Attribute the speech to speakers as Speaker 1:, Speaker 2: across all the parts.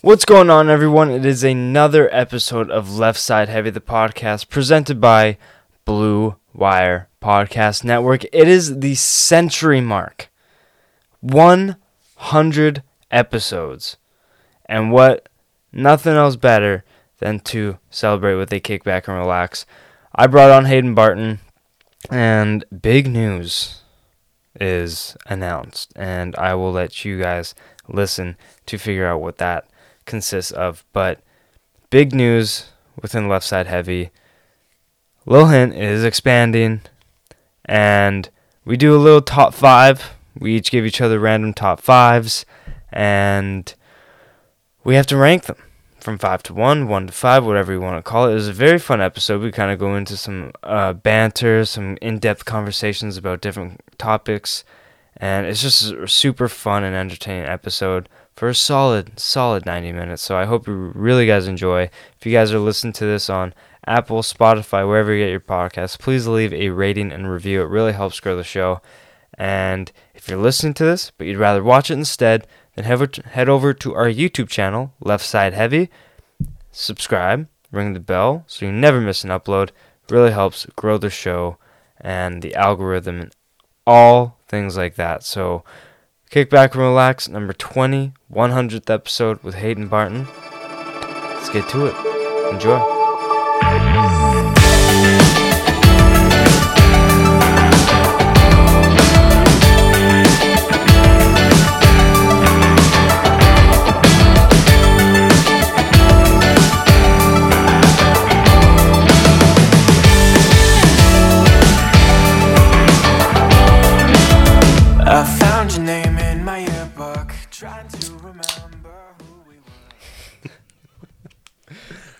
Speaker 1: What's going on, everyone? It is another episode of Left Side Heavy, the podcast, presented by Blue Wire Podcast Network. It is the century mark 100 episodes. And what nothing else better than to celebrate with a kickback and relax. I brought on Hayden Barton, and big news is announced, and I will let you guys listen to figure out what that consists of. But big news within Left Side Heavy. Lil Hint is expanding, and we do a little top five. We each give each other random top fives, and we have to rank them from five to one, one to five, whatever you want to call it. It was a very fun episode. We kind of go into some uh, banter, some in-depth conversations about different topics, and it's just a super fun and entertaining episode for a solid, solid 90 minutes. So I hope you really guys enjoy. If you guys are listening to this on Apple, Spotify, wherever you get your podcasts, please leave a rating and review. It really helps grow the show. And if you're listening to this, but you'd rather watch it instead, then head, head over to our YouTube channel, Left Side Heavy. Subscribe, ring the bell so you never miss an upload. really helps grow the show and the algorithm and all things like that. So kick back and relax. Number 20, 100th episode with Hayden Barton. Let's get to it. Enjoy.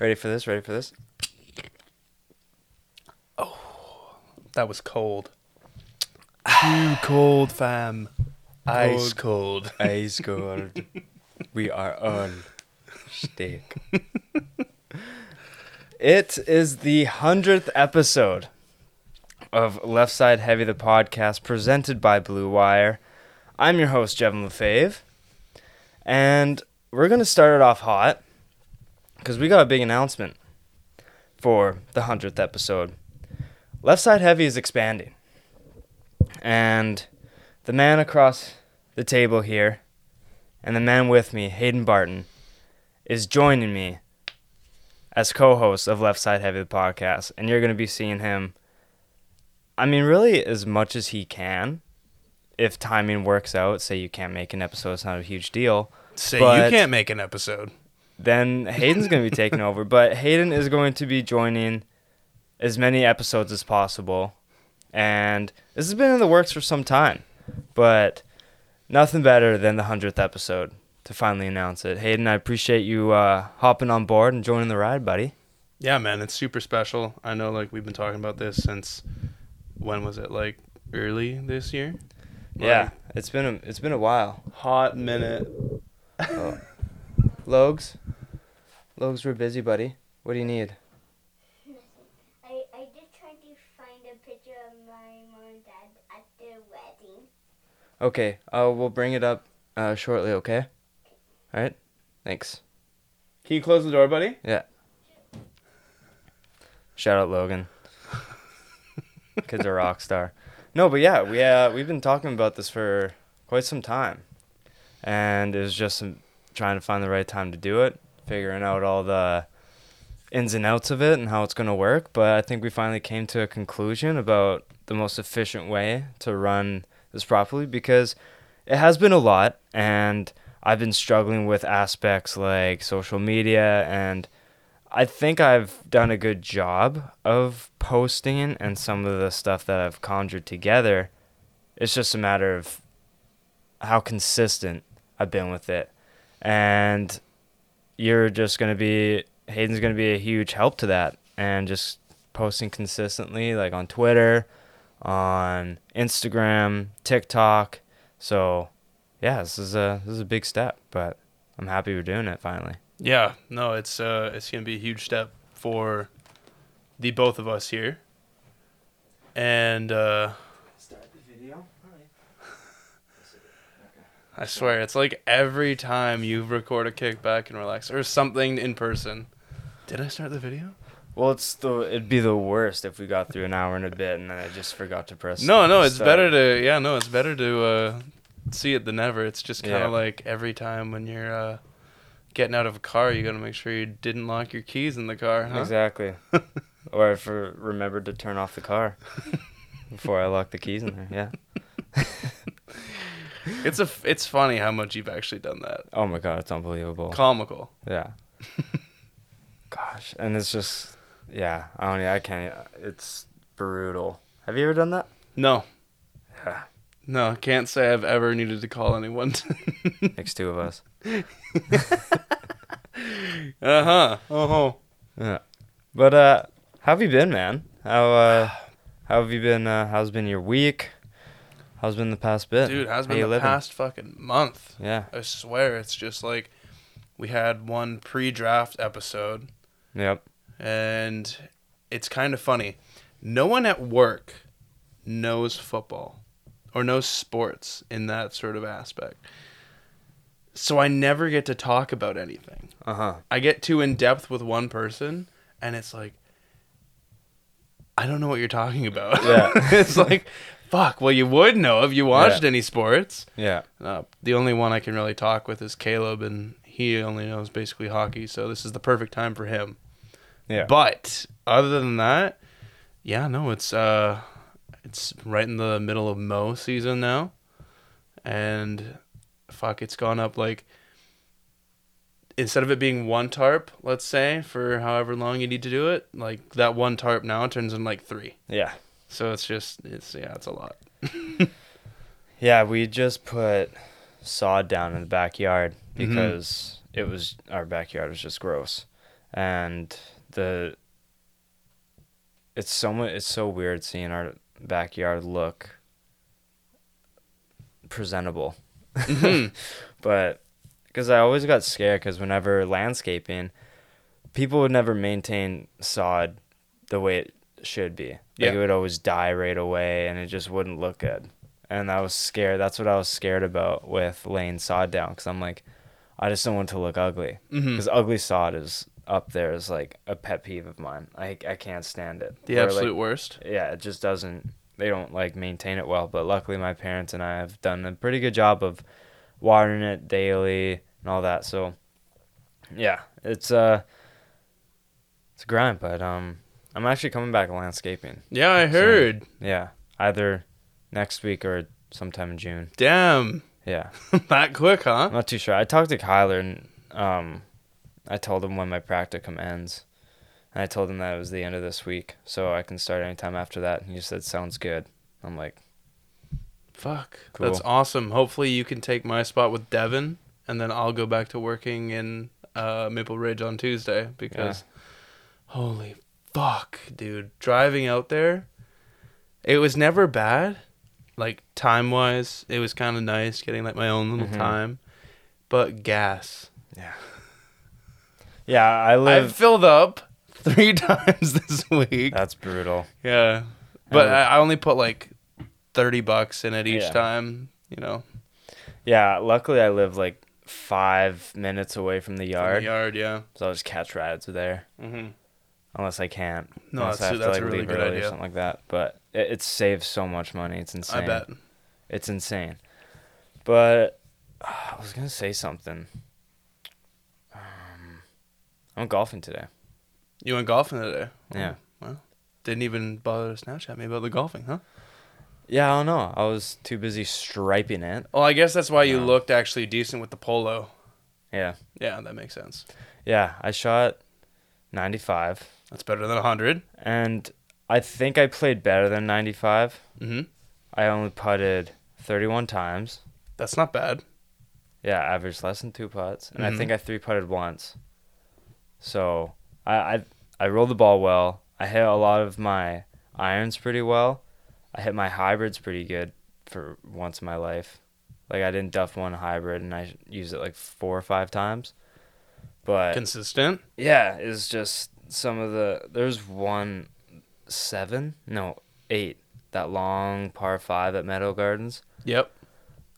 Speaker 1: Ready for this? Ready for this?
Speaker 2: Oh, that was cold. Too cold, fam.
Speaker 1: Ice
Speaker 2: cold.
Speaker 1: Ice cold. we are on stick. it is the hundredth episode of Left Side Heavy, the podcast presented by Blue Wire. I'm your host, Jevin Lefave, and we're gonna start it off hot because we got a big announcement for the hundredth episode. Left Side Heavy is expanding, and the man across the table here, and the man with me, Hayden Barton, is joining me as co-host of Left Side Heavy the podcast, and you're going to be seeing him. I mean, really, as much as he can. If timing works out, say you can't make an episode, it's not a huge deal.
Speaker 2: Say
Speaker 1: But-
Speaker 2: you can't make an episode.
Speaker 1: Then Hayden's going to be taking over, but Hayden is going to be joining as many episodes as possible. And this has been in the works for some time, but nothing better than the 100th episode to finally announce it. Hayden, I appreciate you uh, hopping on board and joining the ride, buddy.
Speaker 2: Yeah, man, it's super special. I know, like we've been talking about this since when was it? Like early this year.
Speaker 1: Yeah, it's been a, it's been a while.
Speaker 2: Hot minute.
Speaker 1: Oh. Logs, Logs, we're busy, buddy. What do you need?
Speaker 3: I, I did try to find a picture of my mom and dad at their wedding.
Speaker 1: Okay, uh, we'll bring it up uh, shortly. Okay. All right. Thanks.
Speaker 2: Can you close the door, buddy?
Speaker 1: Yeah. Shout out Logan. Kid's a rock star. No, but yeah, we uh, we've been talking about this for quite some time, and it was just some, trying to find the right time to do it, figuring out all the ins and outs of it and how it's gonna work. But I think we finally came to a conclusion about the most efficient way to run this properly because it has been a lot, and I've been struggling with aspects like social media and I think I've done a good job of posting and some of the stuff that I've conjured together. It's just a matter of how consistent I've been with it. And you're just going to be, Hayden's going to be a huge help to that. And just posting consistently, like on Twitter, on Instagram, TikTok. So, yeah, this is a this is a big step, but I'm happy we're doing it finally.
Speaker 2: Yeah, no, it's uh, it's gonna be a huge step for the both of us here, and uh,
Speaker 1: Start the video.
Speaker 2: I swear, it's like every time you record a kickback and relax or something in person. Did I start the video?
Speaker 1: Well, it's the it'd be the worst if we got through an hour and a bit and then I just forgot to press.
Speaker 2: No, no, it's
Speaker 1: start.
Speaker 2: better to yeah, no, it's better to uh, see it than never. It's just kind of
Speaker 1: Yeah.
Speaker 2: like every time when you're uh, getting out of a car, you gotta make sure you didn't lock your keys in the car. Huh?
Speaker 1: Exactly. or if I remembered to turn off the car before I locked the keys in there. Yeah.
Speaker 2: It's a it's funny how much you've actually done that.
Speaker 1: Oh my god, it's unbelievable.
Speaker 2: Comical.
Speaker 1: Yeah. Gosh, and it's just yeah. I don't. I can't. It's brutal. Have you ever done that?
Speaker 2: No,
Speaker 1: Yeah.
Speaker 2: no, can't say I've ever needed to call anyone.
Speaker 1: Makes two of us.
Speaker 2: uh huh. Uh huh.
Speaker 1: Yeah. But uh, how have you been, man? How uh, how have you been? Uh, how's been your week? How's been the past bit?
Speaker 2: Dude, has
Speaker 1: How
Speaker 2: been the
Speaker 1: living?
Speaker 2: past fucking month.
Speaker 1: Yeah.
Speaker 2: I swear, it's just like we had one pre-draft episode,
Speaker 1: Yep.
Speaker 2: and it's kind of funny. No one at work knows football or knows sports in that sort of aspect. So I never get to talk about anything.
Speaker 1: Uh huh.
Speaker 2: I get too in depth with one person, and it's like, I don't know what you're talking about.
Speaker 1: Yeah.
Speaker 2: it's like, fuck. Well, you would know if you watched
Speaker 1: Yeah.
Speaker 2: any sports.
Speaker 1: Yeah.
Speaker 2: Uh, the only one I can really talk with is Caleb, and he only knows basically hockey, so this is the perfect time for him.
Speaker 1: Yeah.
Speaker 2: But other than that, yeah, no, it's uh, it's right in the middle of mow season now, and fuck, it's gone up like instead of it being one tarp, let's say for however long you need to do it, like that one tarp now turns in like three.
Speaker 1: yeah.
Speaker 2: So it's just it's yeah, it's a lot.
Speaker 1: Yeah, we just put sod down in the backyard
Speaker 2: Mhm.
Speaker 1: because it was our backyard was just gross, and the it's so it's so weird seeing our backyard look presentable,
Speaker 2: Mhm.
Speaker 1: but because I always got scared because whenever landscaping, people would never maintain sod the way it should be. Like
Speaker 2: Yeah.
Speaker 1: it would always die right away, and it just wouldn't look good. And I was scared. That's what I was scared about with laying sod down, because I'm like, I just don't want it to look ugly. Because ugly sod is up there is like a pet peeve of mine. I I can't stand it.
Speaker 2: The
Speaker 1: Where,
Speaker 2: absolute
Speaker 1: like,
Speaker 2: worst.
Speaker 1: yeah, it just doesn't. They don't like maintain it well. But luckily, my parents and I have done a pretty good job of watering it daily and all that. So, yeah, it's uh, it's a grind. But um, I'm actually coming back landscaping.
Speaker 2: Yeah, I heard.
Speaker 1: Yeah, either next week or sometime in June.
Speaker 2: Damn,
Speaker 1: Yeah,
Speaker 2: that quick, huh?
Speaker 1: I'm not too sure. I talked to Kyler and um, I told him when my practicum ends. And I told him that it was the end of this week, so I can start anytime after that. And he said, "Sounds good." I'm like,
Speaker 2: Fuck.
Speaker 1: Cool.
Speaker 2: That's awesome. Hopefully you can take my spot with Devin and then I'll go back to working in uh, Maple Ridge on Tuesday because holy fuck, dude. Driving out there, it was never bad. Like time wise, it was kind of nice getting like my own little
Speaker 1: Mhm.
Speaker 2: time. But gas.
Speaker 1: "Yeah, Yeah,
Speaker 2: I've
Speaker 1: live."
Speaker 2: filled up three times this week.
Speaker 1: That's brutal.
Speaker 2: Yeah. But I, I only put like 30 bucks in it each
Speaker 1: Yeah.
Speaker 2: time, you know.
Speaker 1: Yeah, luckily I live like five minutes away from the
Speaker 2: from
Speaker 1: yard,
Speaker 2: The yard, yeah.
Speaker 1: so I'll just catch rides there.
Speaker 2: Mm-hmm.
Speaker 1: Unless I can't.
Speaker 2: No,
Speaker 1: Unless
Speaker 2: that's-
Speaker 1: I have
Speaker 2: that's
Speaker 1: to
Speaker 2: a
Speaker 1: like
Speaker 2: really
Speaker 1: leave
Speaker 2: good
Speaker 1: early
Speaker 2: idea.
Speaker 1: or something like that. But it, it saves so much money. It's insane.
Speaker 2: I bet.
Speaker 1: It's insane. But I was gonna say something. Um, I'm golfing today.
Speaker 2: You went golfing today.
Speaker 1: Yeah.
Speaker 2: Oh, well, didn't even bother to Snapchat me about the golfing, huh?
Speaker 1: Yeah, I don't know. I was too busy striping it.
Speaker 2: Well, I guess that's why you looked actually decent with the polo.
Speaker 1: Yeah.
Speaker 2: Yeah, that makes sense.
Speaker 1: Yeah, I shot 95,
Speaker 2: That's better than 100.
Speaker 1: and I think I played better than 95.
Speaker 2: Mm-hmm.
Speaker 1: I only putted 31 times.
Speaker 2: That's not bad.
Speaker 1: Yeah, averaged less than two putts, and I
Speaker 2: Mhm.
Speaker 1: think I three putted once. So I, I I rolled the ball well. I hit a lot of my irons pretty well. I hit my hybrids pretty good for once in my life. Like I didn't duff one hybrid, and I used it like four or five times. But
Speaker 2: Consistent.
Speaker 1: yeah, it's just some of the. There's one seven, no eight, that long par five at Meadow Gardens.
Speaker 2: Yep.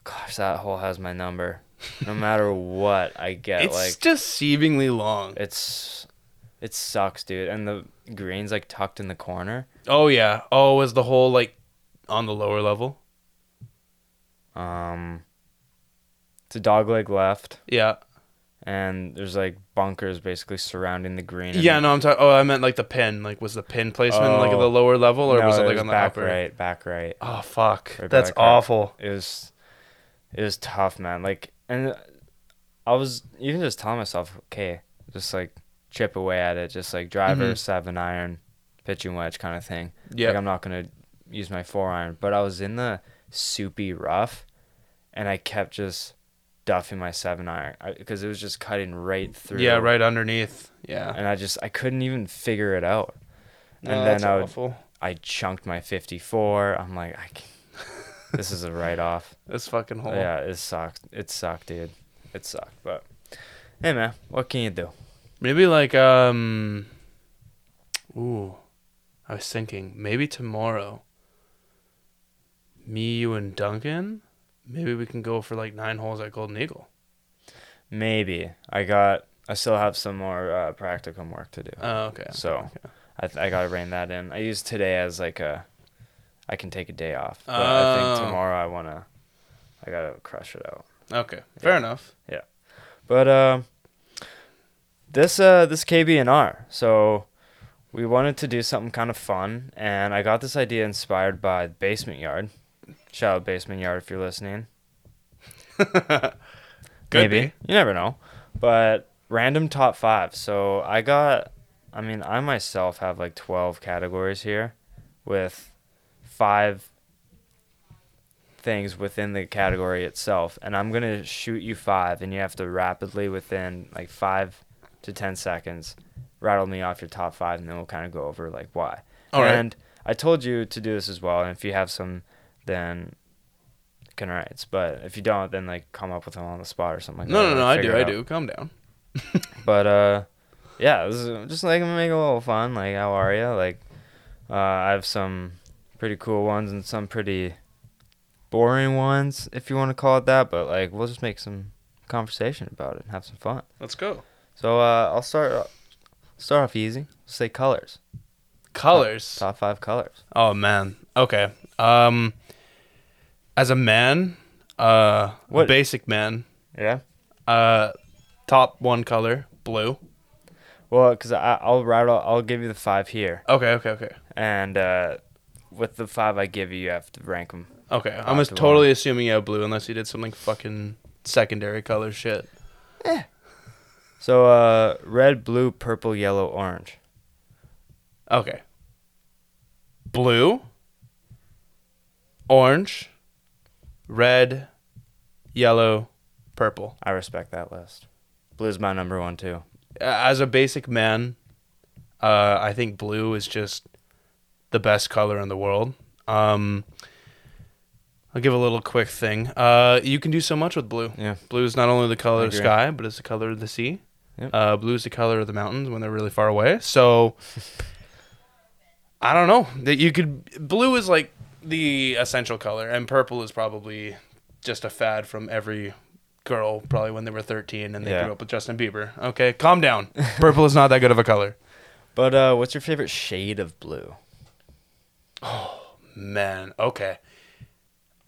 Speaker 1: Gosh, that hole has my number. No matter what I get,
Speaker 2: it's
Speaker 1: like
Speaker 2: deceivingly long.
Speaker 1: it's it sucks, dude. And the green's like tucked in the corner.
Speaker 2: Oh yeah. Oh, is the hole like on the lower level?
Speaker 1: Um, it's a dog leg left,
Speaker 2: Yeah.
Speaker 1: And there's like bunkers basically surrounding the green. and-
Speaker 2: Yeah, no, I'm talking. Oh, I meant like the pin. Like, was the pin placement like at
Speaker 1: Oh.
Speaker 2: the lower level, or
Speaker 1: No,
Speaker 2: was it like on the
Speaker 1: back
Speaker 2: upper?
Speaker 1: right, back right.
Speaker 2: Oh fuck,
Speaker 1: Right
Speaker 2: that's awful.
Speaker 1: It was, it was tough, man. Like, and I was even just telling myself, okay, just like chip away at it, just like driver
Speaker 2: Mhm.
Speaker 1: seven iron, pitching wedge kind of thing.
Speaker 2: Yeah.
Speaker 1: Like I'm not gonna use my four iron, but I was in the soupy rough, and I kept just duffing my seven iron because it was just cutting right through.
Speaker 2: Yeah, right underneath. Yeah.
Speaker 1: And I just I couldn't even figure it out.
Speaker 2: No,
Speaker 1: and then I would,
Speaker 2: awful.
Speaker 1: I chunked my 54. I'm like, I can this is a write off.
Speaker 2: This fucking hole.
Speaker 1: Yeah, it sucked. It sucked, dude. It sucked. But hey, man, what can you do?
Speaker 2: Maybe like um. Ooh, I was thinking maybe tomorrow. Me, you, and Duncan. Maybe we can go for like nine holes at Golden Eagle.
Speaker 1: Maybe I got. I still have some more uh, practicum work to do.
Speaker 2: Oh, okay.
Speaker 1: So
Speaker 2: okay.
Speaker 1: I th- I gotta rein that in. I use today as like a. I can take a day off, but I
Speaker 2: Oh.
Speaker 1: think tomorrow I wanna. I gotta crush it out.
Speaker 2: Okay, fair enough.
Speaker 1: Yeah, but uh, this uh this KBNR. So we wanted to do something kind of fun, and I got this idea inspired by Basement Yard. Shout out Basement Yard if you're listening. Maybe
Speaker 2: be.
Speaker 1: you never know. But random top five. So I got. I mean, I myself have like twelve categories here, with five things within the category itself, and I'm gonna shoot you five, and you have to rapidly within like five to ten seconds rattle me off your top five, and then we'll kind of go over like why.
Speaker 2: All right.
Speaker 1: and I told you to do this as well, and if you have some, then can write. But if you don't, then like come up with them on the spot or something like
Speaker 2: No,
Speaker 1: that.
Speaker 2: no, no.
Speaker 1: like,
Speaker 2: I do. I do. Calm down.
Speaker 1: But uh, yeah, this is just like make a little fun. Like, how are you? Like, uh, I have some pretty cool ones and some pretty boring ones, if you want to call it that. But like, we'll just make some conversation about it and have some fun.
Speaker 2: Let's go.
Speaker 1: So uh, I'll start start off easy. Say colors.
Speaker 2: Colors.
Speaker 1: Top five colors.
Speaker 2: Oh man. Okay. Um, as a man, uh,
Speaker 1: What-
Speaker 2: basic man,
Speaker 1: Yeah.
Speaker 2: uh, top one color blue.
Speaker 1: Well, because I'll rattle. I'll give you the five here,
Speaker 2: Okay. Okay. Okay.
Speaker 1: and uh, with the five I give you, you have to rank them.
Speaker 2: Okay. I'm
Speaker 1: Top
Speaker 2: just
Speaker 1: to
Speaker 2: totally assuming you have blue unless you did something fucking secondary color shit.
Speaker 1: So uh, red, blue, purple, yellow, orange.
Speaker 2: Okay. Blue, orange, red, yellow, purple.
Speaker 1: I respect that list. Blue's my number one too.
Speaker 2: As a basic man, uh, I think blue is just the best color in the world. Um, I'll give a little quick thing. Uh, you can do so much with blue.
Speaker 1: Yeah.
Speaker 2: Blue is not only the color of the sky, but it's the color of the sea.
Speaker 1: Yep.
Speaker 2: Uh, blue is the color of the mountains when they're really far away. So I don't know that you could. Blue is like the essential color, and purple is probably just a fad from every girl, probably when they were thirteen and they
Speaker 1: Yeah.
Speaker 2: grew up with Justin Bieber. Okay, calm down. purple is not that good of a color.
Speaker 1: But uh, what's your favorite shade of blue?
Speaker 2: Oh man, okay.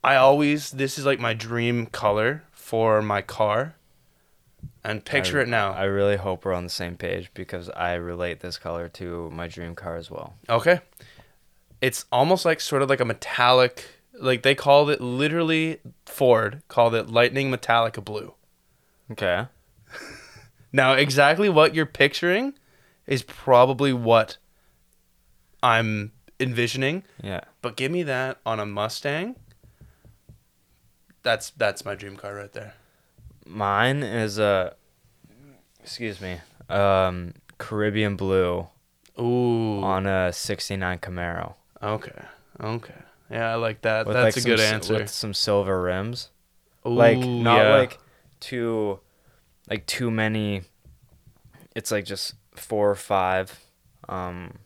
Speaker 2: I always this is like my dream color for my car. And picture
Speaker 1: I,
Speaker 2: it now.
Speaker 1: I really hope we're on the same page because I relate this color to my dream car as well.
Speaker 2: Okay. It's almost like sort of like a metallic like they called it literally Ford called it lightning metallica blue.
Speaker 1: Okay.
Speaker 2: Now exactly what you're picturing is probably what I'm envisioning,
Speaker 1: Yeah.
Speaker 2: but give me that on a Mustang. That's that's my dream car right there.
Speaker 1: Mine is a, excuse me, um, Caribbean blue
Speaker 2: Ooh.
Speaker 1: on a '69 Camaro.
Speaker 2: Okay. Okay. Yeah, I like that.
Speaker 1: With
Speaker 2: That's
Speaker 1: like
Speaker 2: a good
Speaker 1: some,
Speaker 2: answer.
Speaker 1: With some silver rims. like
Speaker 2: Ooh,
Speaker 1: not
Speaker 2: yeah.
Speaker 1: like too like too many it's like just four or five um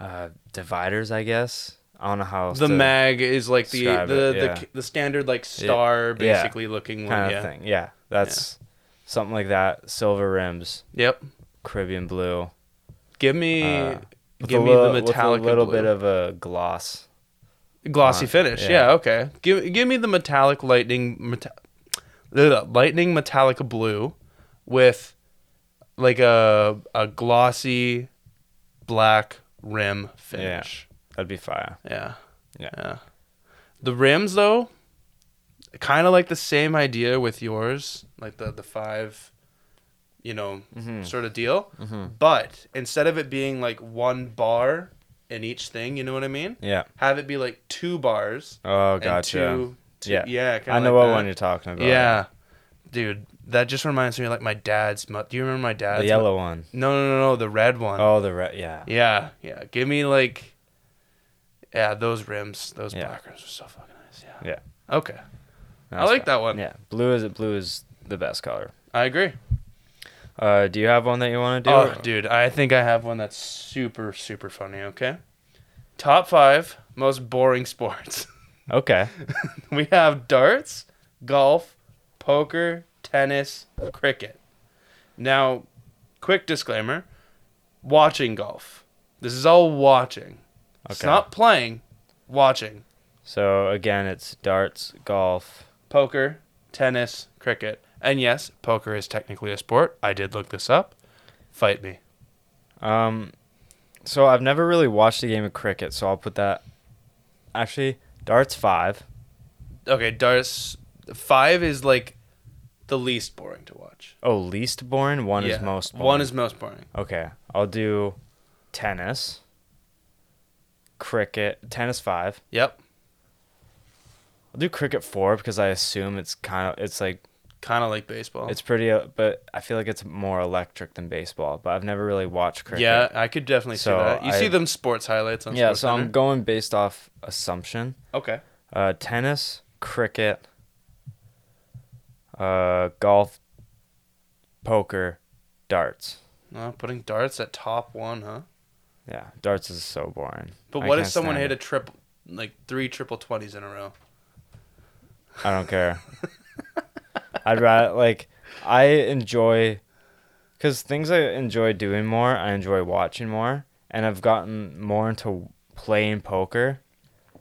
Speaker 1: uh dividers i guess I don't know how
Speaker 2: The mag is like the the,
Speaker 1: it, yeah.
Speaker 2: the the standard like star
Speaker 1: Yeah.
Speaker 2: basically looking one.
Speaker 1: kind of
Speaker 2: yeah.
Speaker 1: thing. Yeah, that's something like that. Silver rims,
Speaker 2: Yep.
Speaker 1: Caribbean blue.
Speaker 2: Give me
Speaker 1: uh, with
Speaker 2: give me the
Speaker 1: with
Speaker 2: metallic
Speaker 1: a little bit of a gloss.
Speaker 2: glossy
Speaker 1: on-
Speaker 2: finish.
Speaker 1: yeah.
Speaker 2: Yeah. okay. Give give me the metallic lightning meta- lightning metallic blue with like a a glossy black rim finish. Yeah.
Speaker 1: That'd be fire.
Speaker 2: Yeah.
Speaker 1: Yeah.
Speaker 2: The rims though, kind of like the same idea with yours, like the the five, you know,
Speaker 1: Mhm.
Speaker 2: sort of deal.
Speaker 1: Mhm.
Speaker 2: But instead of it being like one bar in each thing, you know what I mean?
Speaker 1: Yeah.
Speaker 2: Have it be like two bars.
Speaker 1: Oh, gotcha.
Speaker 2: two, two-
Speaker 1: Yeah.
Speaker 2: yeah.
Speaker 1: I know
Speaker 2: like
Speaker 1: what
Speaker 2: that.
Speaker 1: one you're talking about.
Speaker 2: Yeah, dude, that just reminds me of like my dad's. mu- Do you remember my dad's?
Speaker 1: The yellow one.
Speaker 2: No, no, no, no, the red one.
Speaker 1: Oh, the red. Yeah.
Speaker 2: Yeah, yeah. Give me like, yeah, those rims, those
Speaker 1: Yeah.
Speaker 2: black rims are so fucking nice. Yeah.
Speaker 1: Yeah.
Speaker 2: Okay, I like
Speaker 1: fine.
Speaker 2: that one.
Speaker 1: Yeah. Blue is blue is the best color.
Speaker 2: I agree.
Speaker 1: Uh, do you have one that you want to do?
Speaker 2: Oh, dude, I think I have one that's super, super funny. Okay. Top five most boring sports.
Speaker 1: Okay.
Speaker 2: we have darts, golf, poker, tennis, cricket. Now, quick disclaimer watching golf. This is all watching.
Speaker 1: Okay.
Speaker 2: It's not playing, watching.
Speaker 1: So again, it's darts, golf.
Speaker 2: Poker, tennis, cricket. And yes, poker is technically a sport. I did look this up. Fight me.
Speaker 1: Um, so I've never really watched a game of cricket, so I'll put that. Actually, darts five.
Speaker 2: Okay, darts. Five is like the least boring to watch.
Speaker 1: Oh, least boring. One is most. Boring.
Speaker 2: One is most boring.
Speaker 1: Okay, I'll do tennis, cricket, tennis five.
Speaker 2: Yep.
Speaker 1: I'll do cricket four because I assume it's kind of it's like
Speaker 2: Kind of like baseball.
Speaker 1: it's pretty, uh, but I feel like it's more electric than baseball. But I've never really watched cricket.
Speaker 2: Yeah, I could definitely
Speaker 1: So
Speaker 2: see that. You
Speaker 1: I-
Speaker 2: see them sports highlights on
Speaker 1: Yeah,
Speaker 2: Sports
Speaker 1: so I'm going based off assumption.
Speaker 2: Okay.
Speaker 1: Uh, tennis, cricket, uh, golf, poker, darts.
Speaker 2: Uh, putting darts at top one, huh?
Speaker 1: Yeah, darts is so boring.
Speaker 2: But
Speaker 1: I
Speaker 2: what if someone hit a triple, like three triple twenties in a row?
Speaker 1: I don't care. I'd rather like I enjoy because things I enjoy doing more, I enjoy watching more, and I've gotten more into playing poker.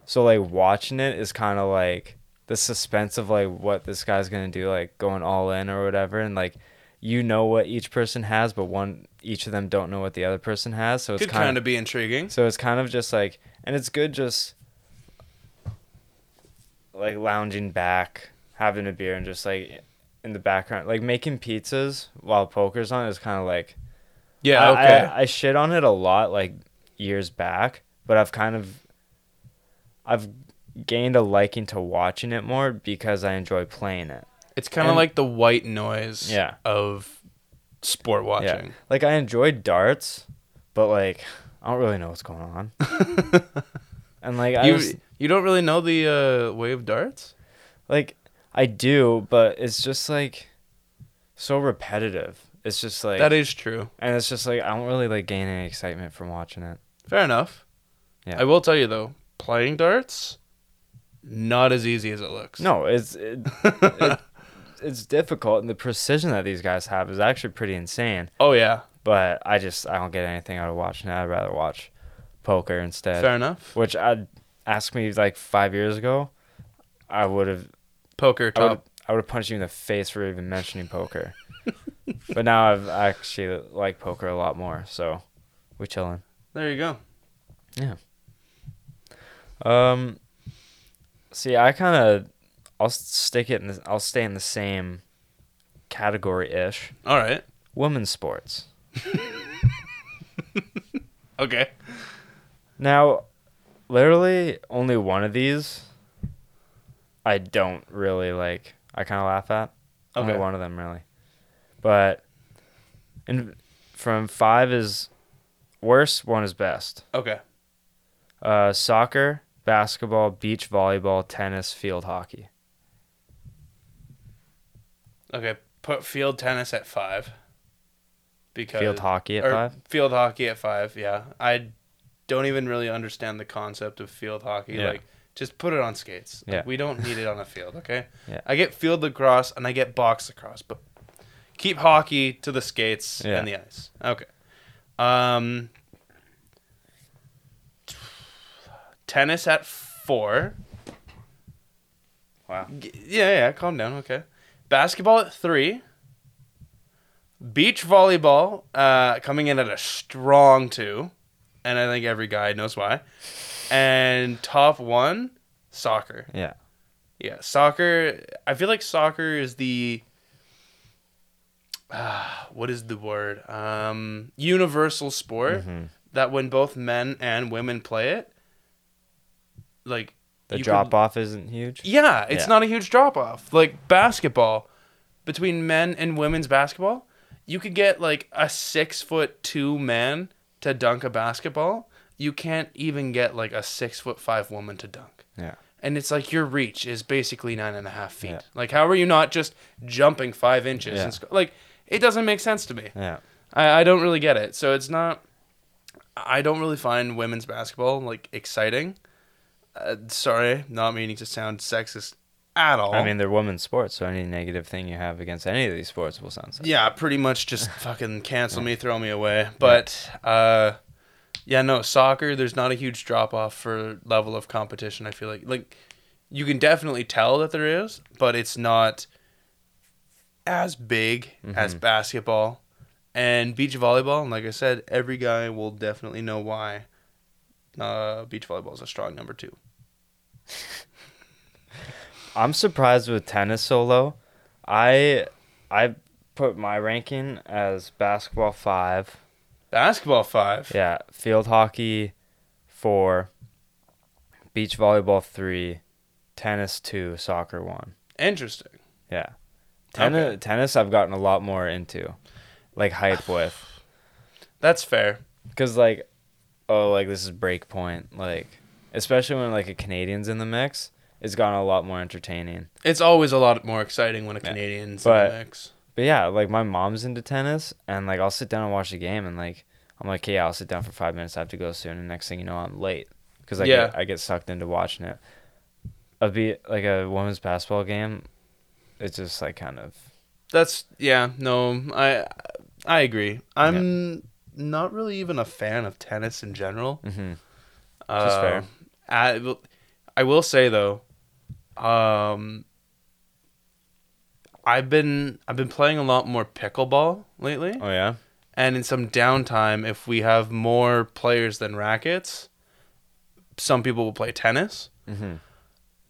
Speaker 1: So like watching it is kind of like the suspense of like what this guy's gonna do, like going all in or whatever, and like you know what each person has, but one each of them don't know what the other person has. So it's
Speaker 2: Could
Speaker 1: kind
Speaker 2: kind of be intriguing.
Speaker 1: so it's kind of just like, and it's good just like lounging back, having a beer, and just like in the background, like making pizzas while poker's on is kind of like.
Speaker 2: Yeah.
Speaker 1: I-
Speaker 2: Okay.
Speaker 1: I, I shit on it a lot like years back, but I've kind of, I've gained a liking to watching it more because I enjoy playing it.
Speaker 2: it's kind of like the white noise.
Speaker 1: Yeah.
Speaker 2: Of sport watching.
Speaker 1: Yeah, like I enjoy darts, but like I don't really know what's going on. and like I
Speaker 2: You
Speaker 1: was,
Speaker 2: you don't really know the uh, way of darts.
Speaker 1: Like I do, but it's just like so repetitive. It's just like
Speaker 2: that is true.
Speaker 1: and it's just like I don't really like gain any excitement from watching it.
Speaker 2: Fair enough.
Speaker 1: Yeah.
Speaker 2: I will tell you though, playing darts, not as easy as it looks.
Speaker 1: No, it's it, it, it's difficult, and the precision that these guys have is actually pretty insane.
Speaker 2: Oh yeah.
Speaker 1: But I just I don't get anything out of watching it. I'd rather watch poker instead.
Speaker 2: Fair enough.
Speaker 1: Which I'd ask me like five years ago, I would have
Speaker 2: Poker
Speaker 1: I would
Speaker 2: top.
Speaker 1: I would have punched you in the face for even mentioning poker. but now I've actually like poker a lot more, so we chilling.
Speaker 2: There you go. Yeah.
Speaker 1: Um, see, I kind of I'll stick it in. The, I'll stay in the same category ish.
Speaker 2: All right.
Speaker 1: Women's sports.
Speaker 2: Okay.
Speaker 1: Now, literally only one of these. I don't really like. I kind of laugh at. Only one of them really, but, and from five is worst. One is best.
Speaker 2: Okay.
Speaker 1: Uh, soccer, basketball, beach volleyball, tennis, field hockey.
Speaker 2: Okay. Put field tennis at five. Because
Speaker 1: Field hockey at five.
Speaker 2: Field hockey at five. Yeah. I don't even really understand the concept of field hockey.
Speaker 1: Yeah.
Speaker 2: Like, just put it on skates. Like,
Speaker 1: Yeah.
Speaker 2: we don't need it on a field, okay?
Speaker 1: Yeah.
Speaker 2: I get field lacrosse and I get box lacrosse, but keep hockey to the skates
Speaker 1: Yeah.
Speaker 2: and the ice. Okay. Um, tennis at four.
Speaker 1: Wow.
Speaker 2: Yeah, yeah, calm down. Okay. Basketball at three. Beach volleyball uh, coming in at a strong two. And I think every guy knows why. And top one, soccer.
Speaker 1: Yeah.
Speaker 2: Yeah, soccer. I feel like soccer is the. Uh, what is the word? Um, universal sport
Speaker 1: hmm
Speaker 2: that when both men and women play it, like
Speaker 1: The drop
Speaker 2: could-
Speaker 1: off isn't huge.
Speaker 2: yeah, it's
Speaker 1: Yeah.
Speaker 2: not a huge drop off. Like basketball, between men and women's basketball, you could get like a six foot two man to dunk a basketball. You can't even get like a six foot five woman to dunk.
Speaker 1: Yeah.
Speaker 2: And it's like your reach is basically nine and a half feet.
Speaker 1: Yeah.
Speaker 2: Like, how are you not just jumping five inches?
Speaker 1: Yeah.
Speaker 2: And sc- like, it doesn't make sense to me.
Speaker 1: Yeah.
Speaker 2: I, I don't really get it. So it's not. I don't really find women's basketball like exciting. Uh, sorry, not meaning to sound sexist at all.
Speaker 1: I mean, they're women's sports, so any negative thing you have against any of these sports will sound. sexist.
Speaker 2: yeah, pretty much just fucking cancel me, throw me away. But uh, yeah, no soccer. There's not a huge drop off for level of competition. I feel like like you can definitely tell that there is, but it's not as big as
Speaker 1: Mm-hmm.
Speaker 2: basketball and beach volleyball. And like I said, every guy will definitely know why uh, beach volleyball is a strong number two.
Speaker 1: I'm surprised with tennis so low. I I put my ranking as basketball five.
Speaker 2: Basketball five.
Speaker 1: Yeah, field hockey four, beach volleyball three, tennis two, soccer one.
Speaker 2: Interesting.
Speaker 1: Yeah, tennis
Speaker 2: Okay.
Speaker 1: tennis I've gotten a lot more into, like hype with,
Speaker 2: That's fair.
Speaker 1: cause like, oh like this is break point like, especially when like a Canadian's in the mix, it's gotten a lot more entertaining.
Speaker 2: It's always a lot more exciting when a
Speaker 1: Yeah.
Speaker 2: Canadian's
Speaker 1: But-
Speaker 2: in the mix.
Speaker 1: But yeah, like my mom's into tennis, and like I'll sit down and watch the game, and like I'm like, yeah, I'll sit down for five minutes. I have to go soon, and next thing you know, I'm late because I
Speaker 2: Yeah.
Speaker 1: get I get sucked into watching it. A be like a women's basketball game, it's just like kind of
Speaker 2: That's yeah, no, I I agree. I'm not really even a fan of tennis in general.
Speaker 1: hmm
Speaker 2: Uh,
Speaker 1: Just fair.
Speaker 2: I, will- I will say though, um, I've been I've been playing a lot more pickleball lately,
Speaker 1: oh yeah,
Speaker 2: and in some downtime, if we have more players than rackets, some people will play tennis.
Speaker 1: hmm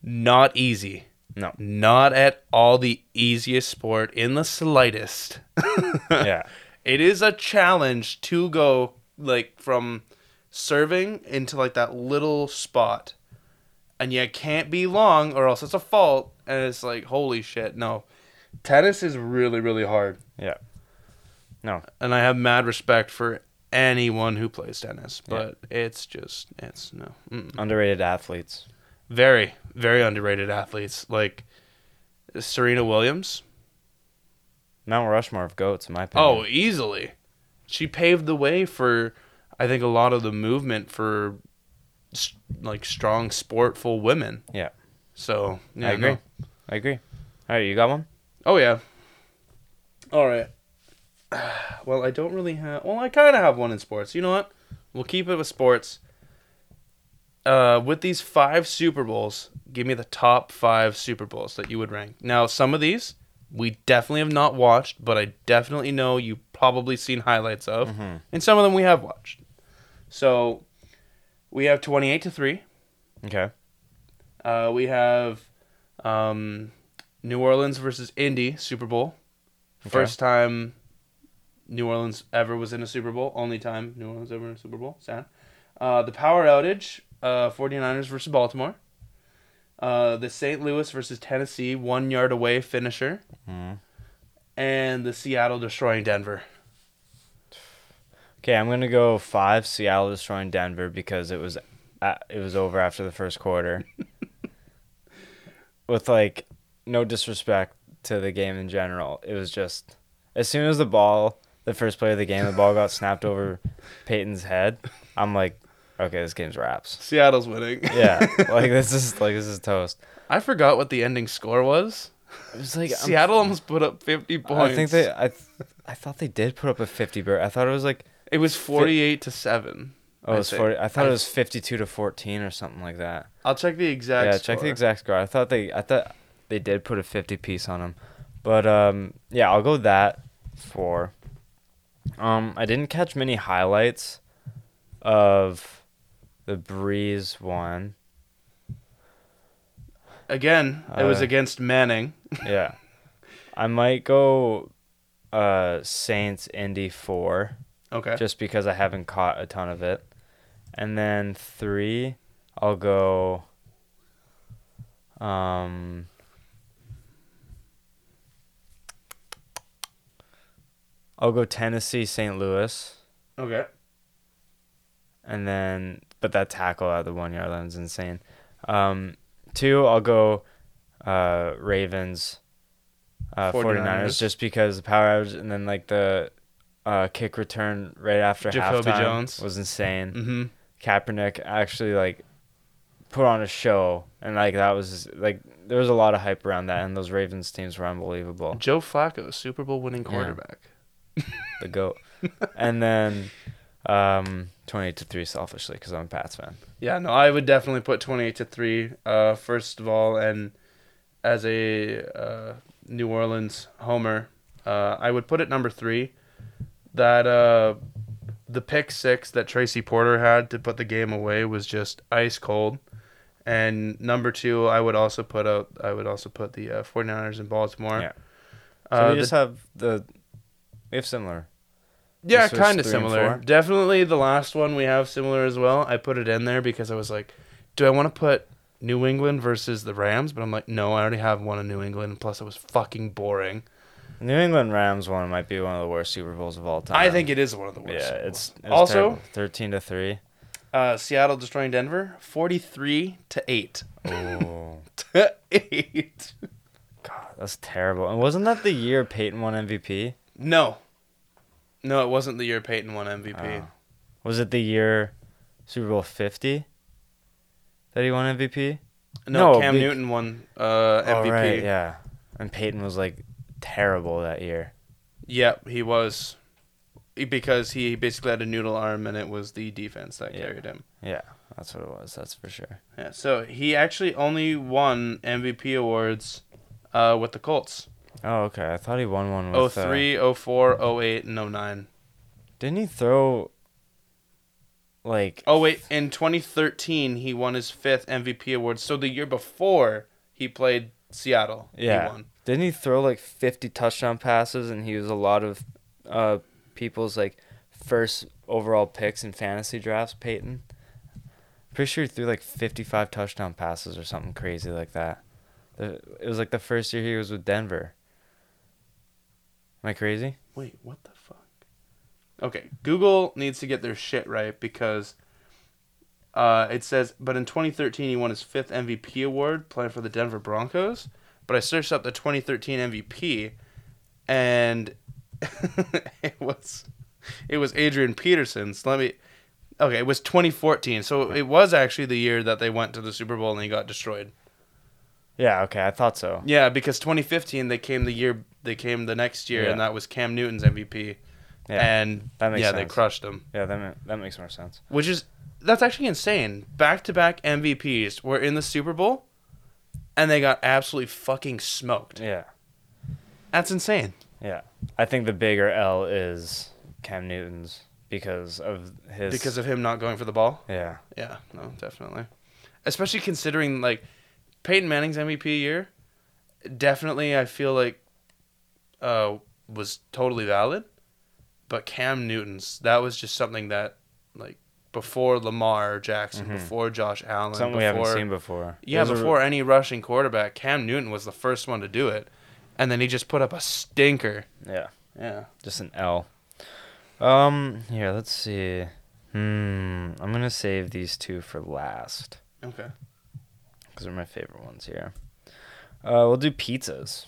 Speaker 2: Not easy.
Speaker 1: no,
Speaker 2: Not at all the easiest sport in the slightest.
Speaker 1: yeah,
Speaker 2: It is a challenge to go like from serving into like that little spot. And you can't be long or else it's a fault. And it's like, holy shit, no. Tennis is really, really hard.
Speaker 1: yeah, no,
Speaker 2: And I have mad respect for anyone who plays tennis.
Speaker 1: Yeah.
Speaker 2: But it's just, it's no. Mm.
Speaker 1: underrated athletes.
Speaker 2: Very, very underrated athletes. Like Serena Williams.
Speaker 1: Mount Rushmore of goats, in my opinion.
Speaker 2: Oh, easily. She paved the way for, I think, a lot of the movement for, s- like, strong, sportful women.
Speaker 1: Yeah.
Speaker 2: So, yeah,
Speaker 1: I agree.
Speaker 2: no.
Speaker 1: I agree. All right, you got one?
Speaker 2: Oh, yeah. All right. Well, I don't really have. Well, I kind of have one in sports. You know what? We'll keep it with sports. Uh, with these five Super Bowls, give me the top five Super Bowls that you would rank. Now, some of these we definitely have not watched, but I definitely know you probably seen highlights of, and some of them we have watched. So, we have twenty-eight to three.
Speaker 1: Okay.
Speaker 2: Uh, we have um, New Orleans versus Indy Super Bowl.
Speaker 1: Okay.
Speaker 2: First time New Orleans ever was in a Super Bowl. Only time New Orleans ever in a Super Bowl. Sad. Uh, the power outage, uh, 49ers versus Baltimore. Uh, the St. Louis versus Tennessee, one yard away finisher.
Speaker 1: Mhm.
Speaker 2: And the Seattle destroying Denver.
Speaker 1: Okay, I'm gonna go five. Seattle destroying Denver because it was, uh, it was over after the first quarter. With like, no disrespect to the game in general, it was just as soon as the ball, the first play of the game, the ball got snapped over Peyton's head. I'm like, okay, this game's wraps.
Speaker 2: Seattle's winning.
Speaker 1: Yeah, like this is like this is toast.
Speaker 2: I forgot what the ending score was.
Speaker 1: It was like I'm-
Speaker 2: Seattle almost put up 50 points.
Speaker 1: I think they I th- I thought they did put up a 50 bird. I thought it was like
Speaker 2: It was 48 to 7.
Speaker 1: oh,
Speaker 2: I
Speaker 1: it was
Speaker 2: think.
Speaker 1: 40. I thought
Speaker 2: I-
Speaker 1: it was 52 to 14 or something like that.
Speaker 2: I'll check the exact
Speaker 1: yeah, check the exact score. I thought they I thought they did put a 50 piece on them. But um yeah, I'll go that for um I didn't catch many highlights of the Brees one.
Speaker 2: Again, it was
Speaker 1: Uh,
Speaker 2: against Manning.
Speaker 1: Yeah. I might go uh Saints Indy 4
Speaker 2: Okay.
Speaker 1: just because I haven't caught a ton of it. And then 3 I'll go um I'll go Tennessee St. Louis
Speaker 2: okay.
Speaker 1: and then but that tackle at the 1 yard line is insane. Um 2 I'll go uh Ravens uh 49ers,
Speaker 2: 49ers.
Speaker 1: just because the power average and then like the uh kick return right after
Speaker 2: Jacoby
Speaker 1: halftime
Speaker 2: Jones.
Speaker 1: was insane.
Speaker 2: Mm-hmm.
Speaker 1: Kaepernick actually like put on a show and like that was like there was a lot of hype around that and those Ravens teams were unbelievable.
Speaker 2: Joe Flacco, Super Bowl winning
Speaker 1: Yeah. The goat. and then um 28 to 3 selfishly cuz I'm a Pats fan.
Speaker 2: Yeah, no, I would definitely put 28 to 3 uh first of all and as a uh, New Orleans homer, uh, I would put it number 3 that uh the pick 6 that Tracy Porter had to put the game away was just ice cold. And number 2, I would also put out I would also put the uh, 49ers in Baltimore.
Speaker 1: Yeah. So
Speaker 2: Uh,
Speaker 1: we
Speaker 2: the-
Speaker 1: just have the we have similar.
Speaker 2: Yeah,
Speaker 1: This was
Speaker 2: kind of
Speaker 1: three and
Speaker 2: similar.
Speaker 1: four?
Speaker 2: Definitely the last one we have similar as well. I put it in there because I was like, do I want to put New England versus the Rams? But I'm like, no, I already have one in New England. Plus, it was fucking boring.
Speaker 1: New England Rams one might be one of the worst Super Bowls of all time.
Speaker 2: I think it is one of the worst.
Speaker 1: Yeah, it's, it's
Speaker 2: also
Speaker 1: terrible. 13 to 3.
Speaker 2: uh, Seattle destroying Denver, forty-three to eight.
Speaker 1: Oh.
Speaker 2: To eight.
Speaker 1: God, that's terrible. And wasn't that the year Peyton won MVP?
Speaker 2: No, no, it wasn't the year Peyton won MVP.
Speaker 1: Oh. Was it the year Super Bowl 50 that he won MVP?
Speaker 2: no,
Speaker 1: no,
Speaker 2: Cam
Speaker 1: be-
Speaker 2: Newton won uh, MVP.
Speaker 1: Oh, right, yeah. And Peyton was like terrible that year.
Speaker 2: Yep, he was. Because he basically had a noodle arm, and it was the defense that
Speaker 1: Yeah.
Speaker 2: carried him.
Speaker 1: Yeah, that's what it was. That's for sure.
Speaker 2: Yeah, so he actually only won MVP awards uh, with the Colts.
Speaker 1: Oh, okay. I thought he won one with. uh,
Speaker 2: three, oh four, oh eight, and 09.
Speaker 1: didn't he throw like
Speaker 2: Oh wait, in 2013 he won his fifth MVP award. So the year before he played Seattle,
Speaker 1: Yeah.
Speaker 2: he won.
Speaker 1: Didn't he throw like 50 touchdown passes and he was a lot of uh people's like first overall picks in fantasy drafts, Peyton? Pretty sure he threw like 55 touchdown passes or something crazy like that. It was like the first year he was with Denver. Am I crazy?
Speaker 2: Wait, what the fuck? Okay, Google needs to get their shit right because uh, it says, but in 2013 he won his fifth MVP award playing for the Denver Broncos. But I searched up the 2013 MVP, and it was it was Adrian Peterson. So let me. Okay, it was 2014, so it was actually the year that they went to the Super Bowl and he got destroyed.
Speaker 1: Yeah, okay, I thought so.
Speaker 2: Yeah, because 2015 they came the year they came the next year, and that was Cam Newton's MVP.
Speaker 1: Yeah,
Speaker 2: and
Speaker 1: that makes
Speaker 2: yeah, they crushed him.
Speaker 1: yeah, that that makes more sense.
Speaker 2: Which is that's actually insane. Back to back MVPs were in the Super Bowl, and they got absolutely fucking smoked.
Speaker 1: Yeah,
Speaker 2: That's insane.
Speaker 1: yeah. I think the bigger L is Cam Newton's because of his
Speaker 2: Because of him not going for the ball.
Speaker 1: yeah.
Speaker 2: Yeah, no, definitely. Especially considering like Peyton Manning's MVP year, definitely I feel like uh was totally valid. But Cam Newton's that was just something that like before Lamar Jackson,
Speaker 1: Mhm.
Speaker 2: before Josh Allen,
Speaker 1: Something we haven't seen before.
Speaker 2: Yeah,
Speaker 1: Those are-
Speaker 2: before any rushing quarterback, Cam Newton was the first one to do it. And then he just put up a stinker.
Speaker 1: yeah,
Speaker 2: Yeah.
Speaker 1: just an L. Um, here, let's see. Hmm, I'm gonna save these two for last
Speaker 2: Okay.
Speaker 1: because they're my favorite ones here. Uh, we'll do pizzas.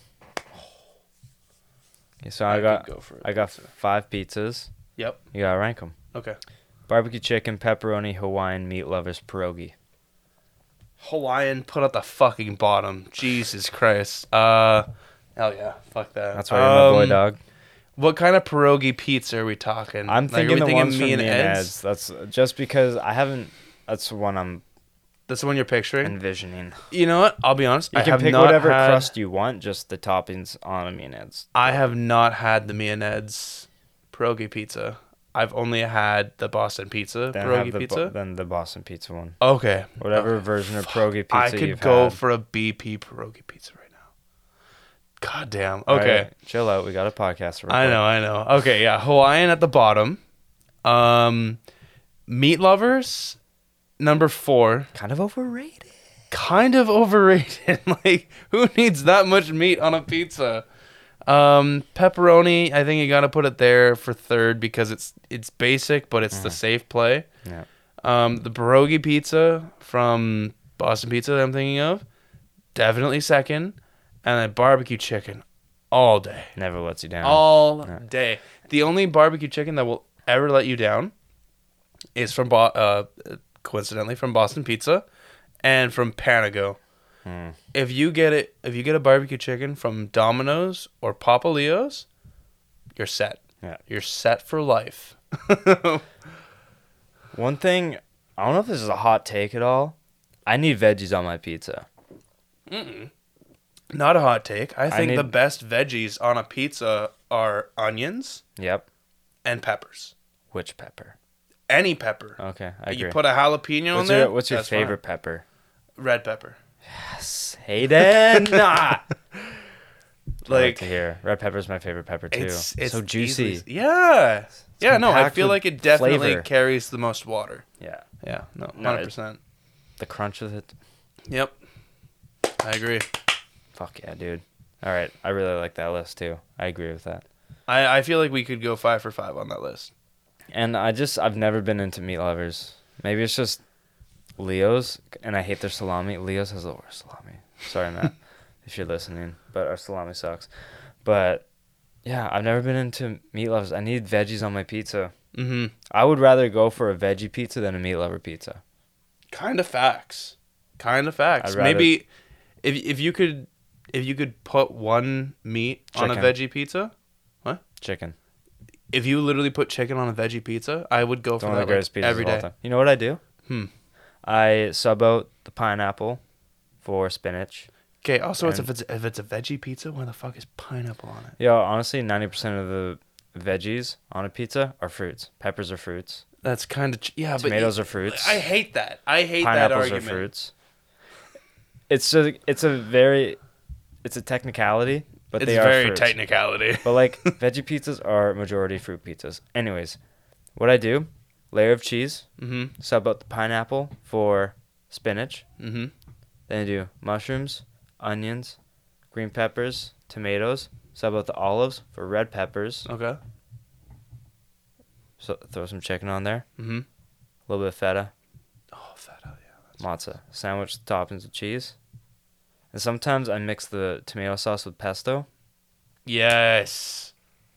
Speaker 1: Okay, so I, got
Speaker 2: could go for
Speaker 1: I got
Speaker 2: pizza.
Speaker 1: five pizzas.
Speaker 2: Yep.
Speaker 1: You gotta rank them.
Speaker 2: Okay.
Speaker 1: barbecue chicken, pepperoni, Hawaiian meat lovers pierogi.
Speaker 2: Hawaiian put at the fucking bottom. Jesus Christ. Uh, hell yeah. Fuck that.
Speaker 1: That's why you're my boy,
Speaker 2: Um,
Speaker 1: dog.
Speaker 2: What kind of pierogi pizza are we talking?
Speaker 1: I'm
Speaker 2: Like,
Speaker 1: thinking
Speaker 2: we
Speaker 1: the ones from
Speaker 2: me and Ed's?
Speaker 1: Ed's. That's just because I haven't. That's the one I'm
Speaker 2: That's the one you're picturing.
Speaker 1: envisioning.
Speaker 2: you know what? I'll be honest.
Speaker 1: You
Speaker 2: I
Speaker 1: can pick whatever
Speaker 2: had,
Speaker 1: crust you want, just the toppings on a me and Ed's.
Speaker 2: I have not had the me and pierogi pizza. I've only had the Boston pizza
Speaker 1: Then
Speaker 2: pierogi
Speaker 1: the
Speaker 2: pizza.
Speaker 1: Then the Boston pizza one.
Speaker 2: okay.
Speaker 1: Whatever version of pierogi pizza
Speaker 2: I could go
Speaker 1: had.
Speaker 2: for a BP pierogi pizza right now. God damn. Okay.
Speaker 1: right, chill out. We got a podcast.
Speaker 2: I know, I know. Okay, yeah. Hawaiian at the bottom. Um Meat lovers, number four.
Speaker 1: Kind of overrated.
Speaker 2: Kind of overrated. like, who needs that much meat on a pizza? Um, pepperoni, I think you gotta put it there for third because it's it's basic, but it's the safe play.
Speaker 1: Yeah.
Speaker 2: Um, the pierogi pizza from Boston Pizza that I'm thinking of, definitely second, and then barbecue chicken, all day,
Speaker 1: Never lets you down.
Speaker 2: all
Speaker 1: Yeah.
Speaker 2: day. The only barbecue chicken that will ever let you down is from Bo- uh, coincidentally from Boston Pizza, and from Panago.
Speaker 1: Hmm.
Speaker 2: If you get it, if you get a barbecue chicken from Domino's or Papa Leo's, you're set.
Speaker 1: Yeah.
Speaker 2: You're set for life.
Speaker 1: One thing, I don't know if this is a hot take at all. I need veggies on my pizza.
Speaker 2: Not a hot take. I think
Speaker 1: need-
Speaker 2: the best veggies on a pizza are onions
Speaker 1: Yep.
Speaker 2: and peppers.
Speaker 1: Which pepper?
Speaker 2: Any pepper.
Speaker 1: Okay, I agree.
Speaker 2: you put a jalapeno
Speaker 1: what's
Speaker 2: on there.
Speaker 1: your What's your
Speaker 2: that's fine.
Speaker 1: favorite pepper?
Speaker 2: Red pepper.
Speaker 1: Yes, Hayden. nah. like
Speaker 2: Like
Speaker 1: to hear. Red pepper's my favorite pepper too.
Speaker 2: it's, it's
Speaker 1: so juicy.
Speaker 2: yeah. Yeah. No, I feel like it definitely
Speaker 1: flavor.
Speaker 2: carries the most water.
Speaker 1: Yeah,
Speaker 2: Yeah. No. Hundred percent.
Speaker 1: the crunch of it.
Speaker 2: Yep. I agree.
Speaker 1: Fuck yeah, dude. All right, I really like that list too. I agree with that.
Speaker 2: I, I feel like we could go five for five on that list.
Speaker 1: And I just I've never been into meat lovers. Maybe it's just Leo's, and I hate their salami. Leo's has the worst salami. Sorry, Matt, if you're listening, but our salami sucks. But yeah, I've never been into meat lovers. I need veggies on my pizza.
Speaker 2: Mm-hmm.
Speaker 1: I would rather go for a veggie pizza than a meat lover pizza.
Speaker 2: Kind of facts. Kind of facts.
Speaker 1: Rather-
Speaker 2: Maybe if if you could if you could put one meat on a veggie pizza, what?
Speaker 1: Chicken.
Speaker 2: If you literally put chicken on a veggie pizza, I would go for
Speaker 1: one of
Speaker 2: that
Speaker 1: the greatest
Speaker 2: like,
Speaker 1: pizzas
Speaker 2: every
Speaker 1: of all
Speaker 2: day.
Speaker 1: time. You know what I do?
Speaker 2: Hmm.
Speaker 1: I sub out the pineapple for spinach.
Speaker 2: Okay. Also, it's if it's if it's a veggie pizza, where the fuck is pineapple on it?
Speaker 1: Yo, honestly, ninety percent of the veggies on a pizza are fruits. Peppers are fruits.
Speaker 2: That's kind of ch- yeah.
Speaker 1: Tomatoes
Speaker 2: but
Speaker 1: are fruits.
Speaker 2: I hate that. I hate that
Speaker 1: Pineapples
Speaker 2: argument.
Speaker 1: are fruits. It's a it's a very it's a technicality, but
Speaker 2: It's
Speaker 1: they are
Speaker 2: very
Speaker 1: fruits.
Speaker 2: technicality.
Speaker 1: But like veggie pizzas are majority fruit pizzas. Anyways, what I do, layer of cheese,
Speaker 2: mm-hmm.
Speaker 1: sub out the pineapple for spinach.
Speaker 2: Mm-hmm.
Speaker 1: Then I do mushrooms, onions, green peppers, tomatoes. Sub out the olives for red peppers.
Speaker 2: Okay.
Speaker 1: So throw some chicken on there.
Speaker 2: Mm-hmm.
Speaker 1: A little bit of feta,
Speaker 2: Oh, feta. Yeah.
Speaker 1: matzo. Sandwich the toppings with cheese. And sometimes I mix the tomato sauce with pesto.
Speaker 2: Yes.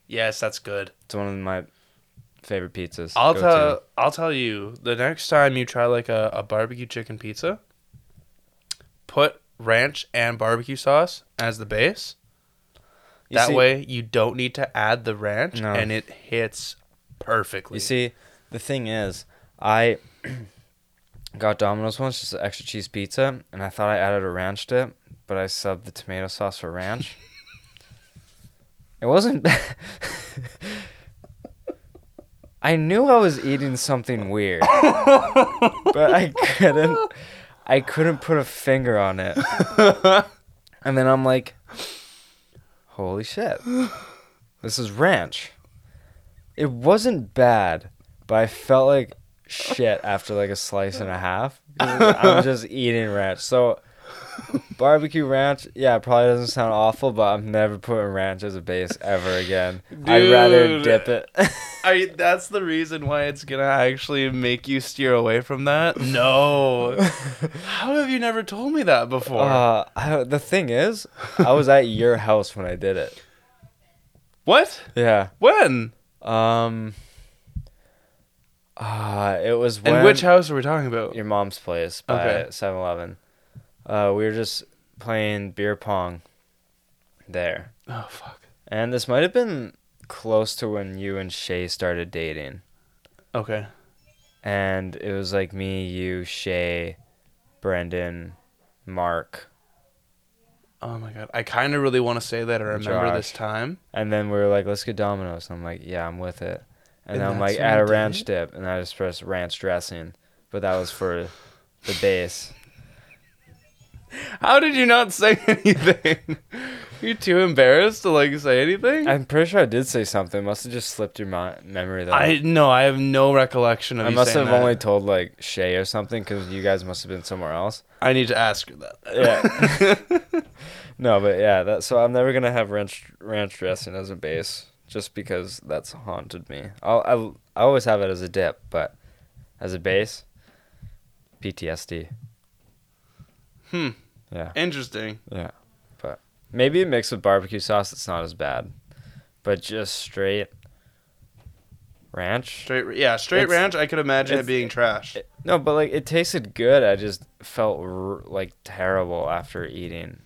Speaker 2: Yes, that's good.
Speaker 1: It's one of my favorite pizzas.
Speaker 2: I'll tell. I'll tell you the next time you try like a, a barbecue chicken pizza, put ranch and barbecue sauce as the base.
Speaker 1: You
Speaker 2: that
Speaker 1: see-
Speaker 2: way you don't need to add the ranch
Speaker 1: No.
Speaker 2: and it hits perfectly.
Speaker 1: You see, the thing is, I got Domino's once, just an extra cheese pizza, and I thought I added a ranch dip, but I subbed the tomato sauce for ranch. it wasn't. I knew I was eating something weird, but I couldn't. I couldn't put a finger on it. And then I'm like, "Holy shit! This is ranch." It wasn't bad, but I felt like shit after like a slice and a half. I'm just eating ranch. So barbecue ranch, yeah, probably doesn't sound awful, but I'm never putting ranch as a base ever again. I'd rather dip it.
Speaker 2: I that's the reason why it's gonna actually make you steer away from that. No. How have you never told me that before?
Speaker 1: uh, I, the thing is, I was at your house when I did it.
Speaker 2: what?
Speaker 1: Yeah.
Speaker 2: When?
Speaker 1: Um. Uh, it was when
Speaker 2: And which house are we talking about?
Speaker 1: your mom's place by
Speaker 2: Okay.
Speaker 1: 7-Eleven. Uh, we were just playing beer pong there,
Speaker 2: Oh fuck.
Speaker 1: and this might have been close to when you and Shay started dating.
Speaker 2: Okay.
Speaker 1: and it was like me, you, Shay, Brendan, Mark,
Speaker 2: Oh my god. I kind of really want to say that I remember this time.
Speaker 1: and then we were like, "Let's get Domino's." And I'm like, "Yeah, I'm with it." And,
Speaker 2: And
Speaker 1: I'm like, "Add a ranch
Speaker 2: it?
Speaker 1: dip," and I just pressed ranch dressing, but that was for the base.
Speaker 2: How did you not say anything? You're too embarrassed to like say anything.
Speaker 1: I'm pretty sure I did say something. Must have just slipped your mi- memory though.
Speaker 2: I no, I have no recollection of
Speaker 1: I must have
Speaker 2: that.
Speaker 1: only told like Shay or something because you guys must have been somewhere else.
Speaker 2: I need to ask her that.
Speaker 1: Yeah. no, but yeah, that so I'm never gonna have ranch ranch dressing as a base just because that's haunted me. I'll, I'll I always have it as a dip, but as a base, PTSD.
Speaker 2: Hmm.
Speaker 1: Yeah,
Speaker 2: Interesting.
Speaker 1: yeah, but maybe mixed with barbecue sauce, it's not as bad. But just straight ranch.
Speaker 2: Straight, yeah, straight
Speaker 1: It's-
Speaker 2: ranch. I could imagine it being trash.
Speaker 1: It- no, but like it tasted good. I just felt r- like terrible after eating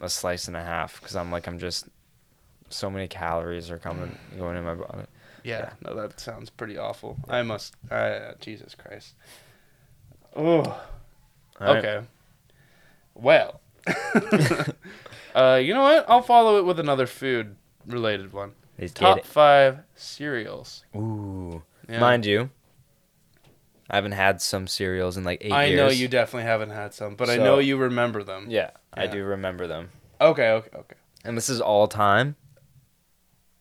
Speaker 1: a slice and a half because I'm like I'm just so many calories are coming going in my body.
Speaker 2: yeah, no, that sounds pretty awful. I must. Uh, Jesus Christ. Oh.
Speaker 1: Right.
Speaker 2: Okay. Well. uh, you know what? I'll follow it with another food related one.
Speaker 1: Let's
Speaker 2: Top five cereals.
Speaker 1: Ooh,
Speaker 2: Yeah.
Speaker 1: mind you, I haven't had some cereals in like eight
Speaker 2: I
Speaker 1: years.
Speaker 2: know you definitely haven't had some, but I know you remember them.
Speaker 1: Yeah, I do remember them,
Speaker 2: Okay, okay, okay.
Speaker 1: and this is all time.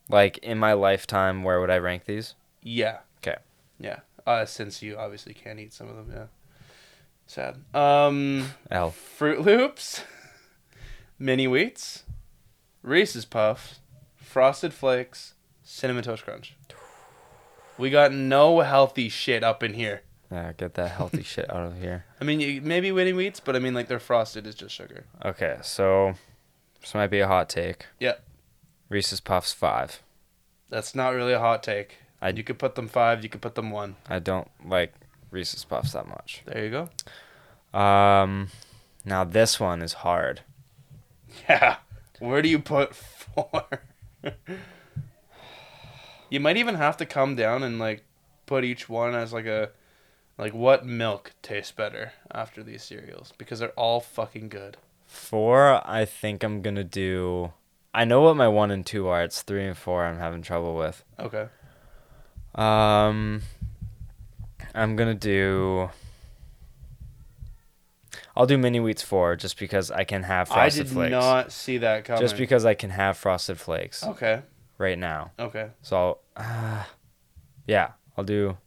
Speaker 1: Like in my lifetime, where would I rank these?
Speaker 2: Yeah.
Speaker 1: Okay.
Speaker 2: Yeah. Uh, since you obviously can't eat some of them, yeah. Sad. Um,
Speaker 1: L.
Speaker 2: Fruit Loops, Mini Wheats, Reese's Puffs, Frosted Flakes, Cinnamon Toast Crunch. We got no healthy shit up in here.
Speaker 1: Yeah, get that healthy shit out of here.
Speaker 2: I mean, you, maybe Mini Wheats, but I mean, like, they're frosted is just sugar.
Speaker 1: Okay, so this might be a hot take.
Speaker 2: Yeah.
Speaker 1: Reese's Puffs five.
Speaker 2: That's not really a hot take.
Speaker 1: I-
Speaker 2: you could put them five, you could put them one.
Speaker 1: I don't like Reese's Puffs that much.
Speaker 2: There you go.
Speaker 1: Um, now this one is hard.
Speaker 2: Yeah. Where do you put four? you might even have to come down and like put each one as like a like what milk tastes better after these cereals because they're all fucking good.
Speaker 1: Four, I think I'm gonna do. I know what my one and two are. It's three and four. I'm having trouble with.
Speaker 2: Okay.
Speaker 1: Um, I'm gonna do. I'll do mini wheats four just because I can have frosted Flakes.
Speaker 2: I did
Speaker 1: flakes.
Speaker 2: not see that coming.
Speaker 1: just because I can have frosted flakes
Speaker 2: Okay.
Speaker 1: right now.
Speaker 2: Okay.
Speaker 1: So, I'll, uh, yeah, I'll do.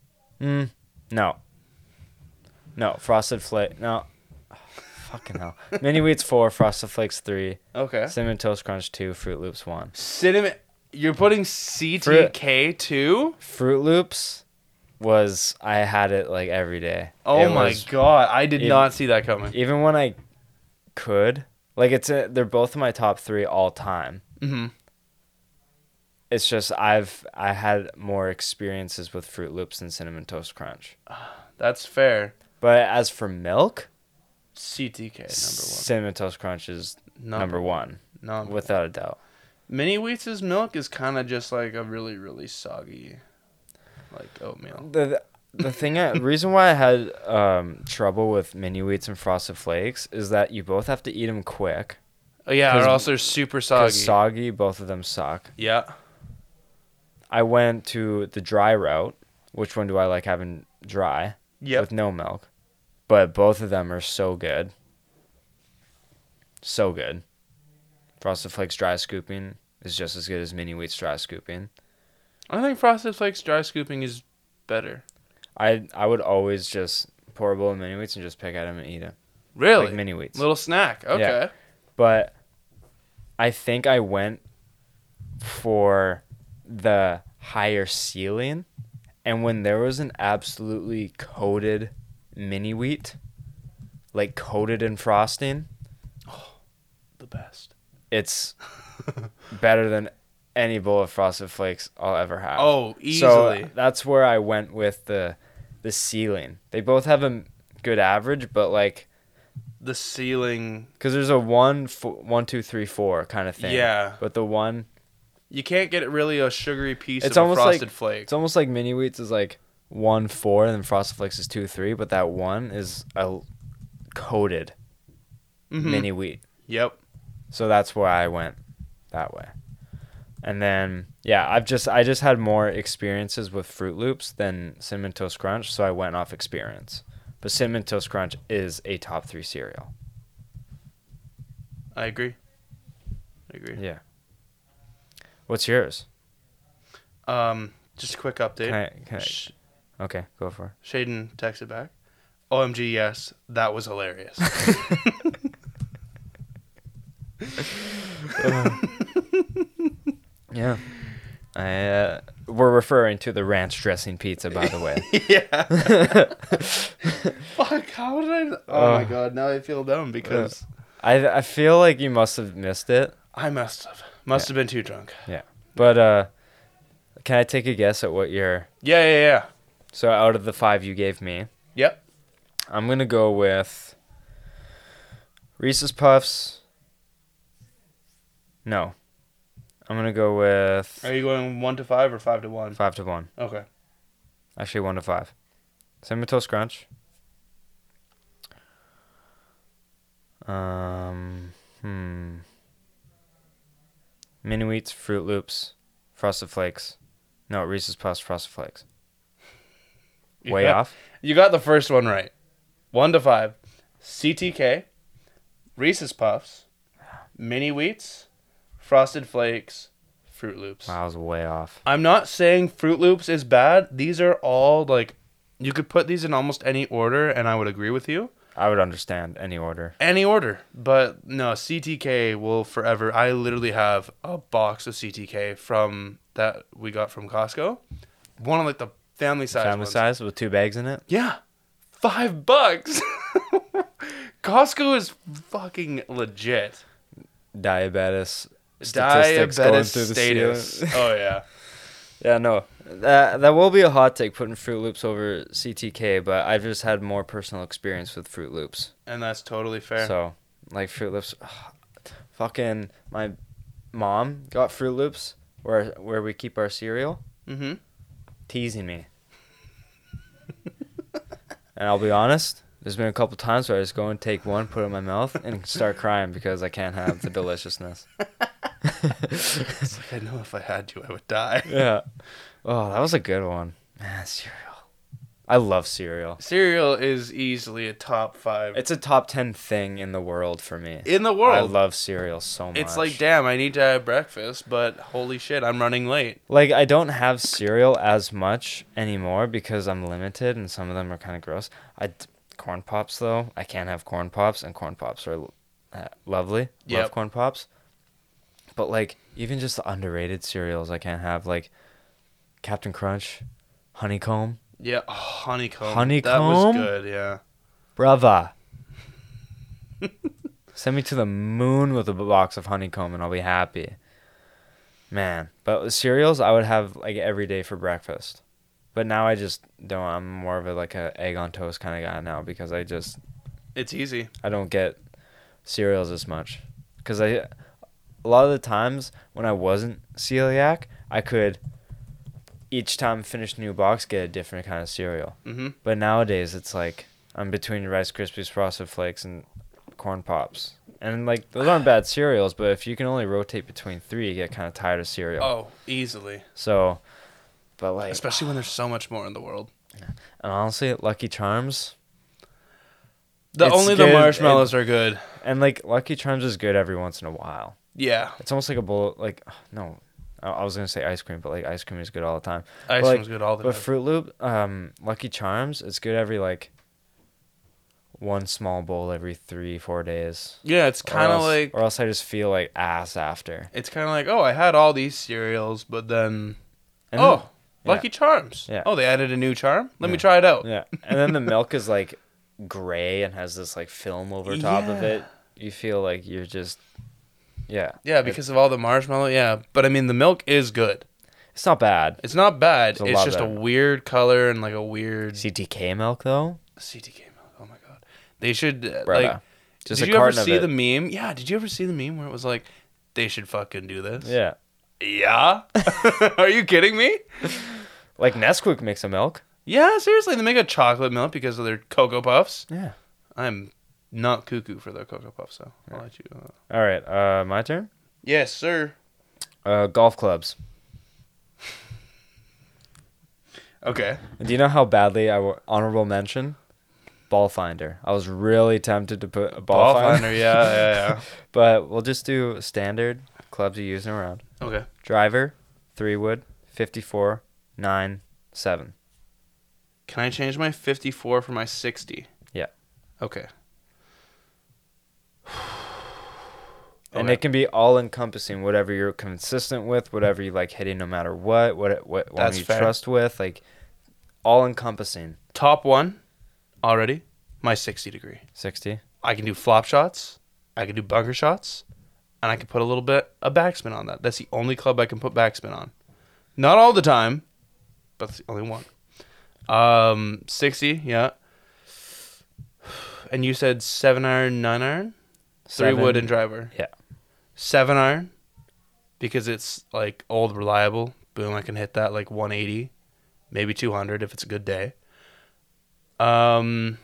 Speaker 1: Mm, no. No, frosted flake. No. Fucking hell. Mini wheats four, frosted flakes three,
Speaker 2: Okay.
Speaker 1: cinnamon toast crunch two, Fruit Loops one.
Speaker 2: Cinnamon. You're putting CTK too?
Speaker 1: Fruit Loops was I had it like every day.
Speaker 2: Oh
Speaker 1: It
Speaker 2: my
Speaker 1: was-
Speaker 2: god! I did
Speaker 1: it-
Speaker 2: not see that coming.
Speaker 1: Even when I could, like it's a, they're both in my top three all time.
Speaker 2: hmm
Speaker 1: It's just I've I had more experiences with Fruit Loops than cinnamon toast crunch.
Speaker 2: That's fair.
Speaker 1: But as for milk,
Speaker 2: CTK number
Speaker 1: cinnamon toast crunch is
Speaker 2: one.
Speaker 1: number one
Speaker 2: Number
Speaker 1: without a doubt.
Speaker 2: Mini Wheats' milk is kind of just like a really, really soggy, like oatmeal.
Speaker 1: The the thing I, reason why I had um, trouble with mini wheats and frosted flakes is that you both have to eat them quick.
Speaker 2: Oh yeah,
Speaker 1: 'Cause-
Speaker 2: or else they're also super soggy.
Speaker 1: Soggy, both of them suck.
Speaker 2: yeah.
Speaker 1: I went to the dry route. Which one do I like having dry
Speaker 2: Yep.
Speaker 1: with no milk? But both of them are so good. So good. Frosted Flakes dry scooping is just as good as mini wheats dry scooping.
Speaker 2: I think Frosted Flakes dry scooping is better.
Speaker 1: I I would always just pour a bowl of mini wheats and just pick at them and eat them
Speaker 2: Really?
Speaker 1: like mini wheats.
Speaker 2: Little snack. Okay.
Speaker 1: but I think I went for the higher ceiling, and when there was an absolutely coated mini wheat, like coated in frosting, Oh,
Speaker 2: The best.
Speaker 1: it's better than any bowl of Frosted Flakes I'll ever have.
Speaker 2: Oh, easily.
Speaker 1: So that's where I went with the the ceiling. They both have a good average, but like
Speaker 2: the ceiling.
Speaker 1: because there's a one, fo- one, two, three, four kind of thing.
Speaker 2: Yeah.
Speaker 1: But the one,
Speaker 2: You can't get really a sugary piece
Speaker 1: It's
Speaker 2: of
Speaker 1: almost like-
Speaker 2: frosted flake.
Speaker 1: it's almost like mini wheats is like one four, and then Frosted Flakes is two three, but that one is a coated
Speaker 2: Mhm.
Speaker 1: mini wheat.
Speaker 2: Yep.
Speaker 1: So that's why I went that way. And then yeah, I've just I just had more experiences with Fruit Loops than Cinnamon Toast Crunch, so I went off experience. But Cinnamon Toast Crunch is a top three cereal.
Speaker 2: I agree. I agree.
Speaker 1: Yeah. What's yours?
Speaker 2: Um, just a quick update.
Speaker 1: Can I, can I, okay, go for it.
Speaker 2: Shaden texted back. OMG, yes, that was hilarious.
Speaker 1: Yeah. I, uh, we're referring to the ranch dressing pizza, by the way.
Speaker 2: yeah. Fuck, how did I? Oh my
Speaker 1: Uh,
Speaker 2: god, now I feel dumb because
Speaker 1: I I feel like you must have missed it.
Speaker 2: I must have. Must have been too drunk.
Speaker 1: Yeah, but uh, can I take a guess at what your
Speaker 2: Yeah, yeah, yeah.
Speaker 1: So out of the five you gave me?
Speaker 2: Yep.
Speaker 1: I'm gonna go with Reese's Puffs. No, I'm gonna go with
Speaker 2: Are you going one to five or five to one?
Speaker 1: five to one.
Speaker 2: Okay.
Speaker 1: Actually, one to five. Cinnamon Toast Crunch. Um, hmm. Mini Wheats, Fruit Loops, Frosted Flakes. No, Reese's Puffs, Frosted Flakes.
Speaker 2: You
Speaker 1: Way
Speaker 2: got-
Speaker 1: off.
Speaker 2: You got the first one right. One to five. CTK, Reese's Puffs, Mini Wheats, Frosted Flakes, Fruit Loops.
Speaker 1: Wow, I was way off.
Speaker 2: I'm not saying Fruit Loops is bad. These are all like you could put these in almost any order and I would agree with you.
Speaker 1: I would understand any order.
Speaker 2: Any order. But no, CTK will forever. I literally have a box of CTK from that we got from Costco. One of like the family size
Speaker 1: Family
Speaker 2: ones.
Speaker 1: size with two bags in it.
Speaker 2: Yeah. 5 bucks. Costco is fucking legit.
Speaker 1: Diabetes. Statistics going
Speaker 2: Diabetes
Speaker 1: through the
Speaker 2: status. oh yeah.
Speaker 1: Yeah, no. That that will be a hot take putting Fruit Loops over CTK, but I've just had more personal experience with Fruit Loops.
Speaker 2: And that's totally fair.
Speaker 1: So, like Fruit Loops, fucking my mom got Fruit Loops where where we keep our cereal,
Speaker 2: mm-hmm.
Speaker 1: teasing me. And I'll be honest, there's been a couple times where I just go and take one, put it in my mouth, and start crying because I can't have the deliciousness.
Speaker 2: It's like I know if I had to I would die.
Speaker 1: yeah. Oh, that was a good one. Man, cereal. I love cereal.
Speaker 2: Cereal is easily a top five
Speaker 1: It's a top 10 thing in the world for me.
Speaker 2: in the world, I
Speaker 1: love cereal so much.
Speaker 2: it's like damn, I need to have breakfast, but holy shit, I'm running late.
Speaker 1: Like I don't have cereal as much anymore because I'm limited and some of them are kind of gross. I corn pops though. I can't have corn pops and corn pops are uh, lovely. Love corn pops. But like even just the underrated cereals I can't have like Captain Crunch, Honeycomb,
Speaker 2: Yeah, oh, honeycomb. That
Speaker 1: Honeycomb?
Speaker 2: was good. Yeah.
Speaker 1: brava. Send me to the moon with a box of honeycomb and I'll be happy. Man, but with cereals I would have like every day for breakfast. But now I just don't. I'm more of a like a egg on toast kind of guy now because I just
Speaker 2: It's easy.
Speaker 1: I don't get cereals as much because I a lot of the times when I wasn't celiac I could each time finish a new box get a different kind of cereal.
Speaker 2: Mm-hmm.
Speaker 1: But nowadays it's like I'm between Rice Krispies, Frosted Flakes, and Corn Pops. And like those aren't bad cereals, but if you can only rotate between three, you get kind of tired of cereal.
Speaker 2: Oh, easily.
Speaker 1: So, but like,
Speaker 2: Especially when there's so much more in the world.
Speaker 1: and honestly, Lucky Charms
Speaker 2: The only the
Speaker 1: good,
Speaker 2: marshmallows are good.
Speaker 1: and like Lucky Charms is good every once in a while.
Speaker 2: Yeah,
Speaker 1: It's almost like a bowl. Like no, I, was gonna say ice cream, but like ice cream is good all the time.
Speaker 2: ice
Speaker 1: like,
Speaker 2: cream's good all the
Speaker 1: But
Speaker 2: time.
Speaker 1: But Fruit Loop, um, Lucky Charms, it's good every like one small bowl every three four days.
Speaker 2: yeah, it's kind of like
Speaker 1: or else I just feel like ass after.
Speaker 2: it's kind of like oh, I had all these cereals, but then
Speaker 1: And
Speaker 2: oh,
Speaker 1: yeah.
Speaker 2: Lucky Charms.
Speaker 1: Yeah.
Speaker 2: Oh, they added a new charm. Let me try it out.
Speaker 1: yeah, and then the milk is like gray and has this like film over top of it. You feel like you're just Yeah.
Speaker 2: Yeah, because of all the marshmallow. Yeah, but I mean the milk is good.
Speaker 1: It's not bad.
Speaker 2: It's not bad.
Speaker 1: It's a
Speaker 2: It's,
Speaker 1: lot
Speaker 2: just a
Speaker 1: better.
Speaker 2: weird color and like a weird
Speaker 1: CTK milk though,
Speaker 2: CTK milk. Oh my god, they should uh, like.
Speaker 1: Just
Speaker 2: did
Speaker 1: a
Speaker 2: you ever
Speaker 1: carton of
Speaker 2: see
Speaker 1: it.
Speaker 2: the meme? Yeah. Did you ever see the meme where it was like, they should fucking do this?
Speaker 1: Yeah.
Speaker 2: Yeah. Are you kidding me?
Speaker 1: Like Nesquik makes a milk.
Speaker 2: Yeah, seriously, they make a chocolate milk because of their cocoa puffs.
Speaker 1: Yeah.
Speaker 2: I'm not cuckoo for the cocoa puffs, so I'll let you. Uh...
Speaker 1: All right. Uh, my turn.
Speaker 2: Yes, sir.
Speaker 1: Uh, golf clubs.
Speaker 2: Okay.
Speaker 1: Do you know how badly I w- honorable mention? Ball finder. I was really tempted to put a ball,
Speaker 2: Ball
Speaker 1: finder,
Speaker 2: finder. Yeah, yeah,
Speaker 1: but we'll just do standard clubs you use around.
Speaker 2: yeah. Okay.
Speaker 1: Driver, three wood, 54, 9, 7.
Speaker 2: Can I change my 54 for my 60?
Speaker 1: Yeah.
Speaker 2: Okay.
Speaker 1: And
Speaker 2: Okay.
Speaker 1: it can be all encompassing, whatever you're consistent with, whatever you like hitting no matter what, what what
Speaker 2: That's
Speaker 1: you
Speaker 2: fair.
Speaker 1: trust with, like all encompassing.
Speaker 2: Top one already, my 60 degree.
Speaker 1: 60.
Speaker 2: I can do flop shots, I can do bunker shots, and I can put a little bit of backspin on that. That's the only club I can put backspin on. Not all the time, but it's the only one. Um, 60, yeah. And you said seven iron, nine iron, three wood and driver.
Speaker 1: Yeah.
Speaker 2: Seven iron, because it's like old reliable. Boom, I can hit that like 180, maybe 200 if it's a good day. Um,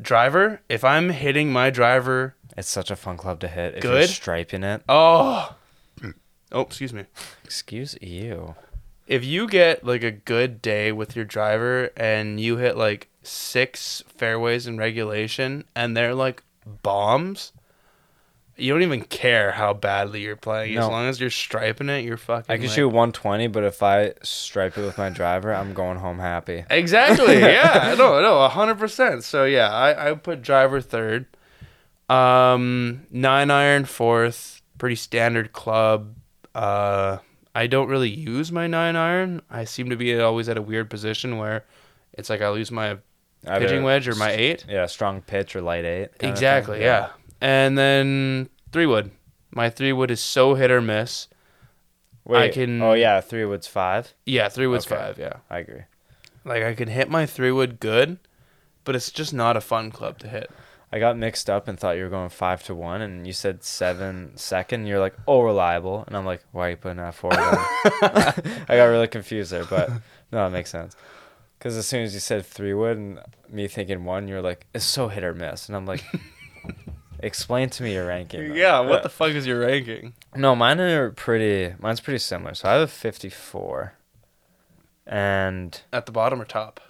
Speaker 2: driver, if I'm hitting my driver,
Speaker 1: It's such a fun club to hit. If you're
Speaker 2: Good.
Speaker 1: striping it.
Speaker 2: oh, oh, excuse me.
Speaker 1: Excuse you.
Speaker 2: If you get like a good day with your driver and you hit like six fairways in regulation and they're like bombs, you don't even care how badly you're playing. As long as you're striping it, you're fucking.
Speaker 1: I can
Speaker 2: like-
Speaker 1: shoot 120, but if I stripe it with my driver, I'm going home happy.
Speaker 2: Exactly. Yeah. no, no, a hundred percent. So yeah, I, I put driver third. Um nine iron fourth, pretty standard club. Uh I don't really use my nine iron. I seem to be always at a weird position where it's like I lose my
Speaker 1: Either
Speaker 2: pitching wedge or my eight.
Speaker 1: Yeah, strong pitch or light eight.
Speaker 2: Exactly, yeah. And then three wood. My three wood is so hit or miss.
Speaker 1: Wait,
Speaker 2: can-
Speaker 1: Oh yeah, three wood's five.
Speaker 2: Yeah, three wood's
Speaker 1: Okay.
Speaker 2: five, yeah.
Speaker 1: I agree.
Speaker 2: Like I can hit my three wood good, but it's just not a fun club to hit.
Speaker 1: I got mixed up and thought you were going five to one, and you said seven second. You're like, oh, reliable, and I'm like, why are you putting that forward? I got really confused there, but no, it makes sense. Because as soon as you said three wood and me thinking one, you're like, it's so hit or miss, and I'm like, explain to me your ranking. man."
Speaker 2: Yeah, what the fuck is your ranking?
Speaker 1: No, mine are pretty. Mine's pretty similar. So I have a 54, and
Speaker 2: At the bottom or top?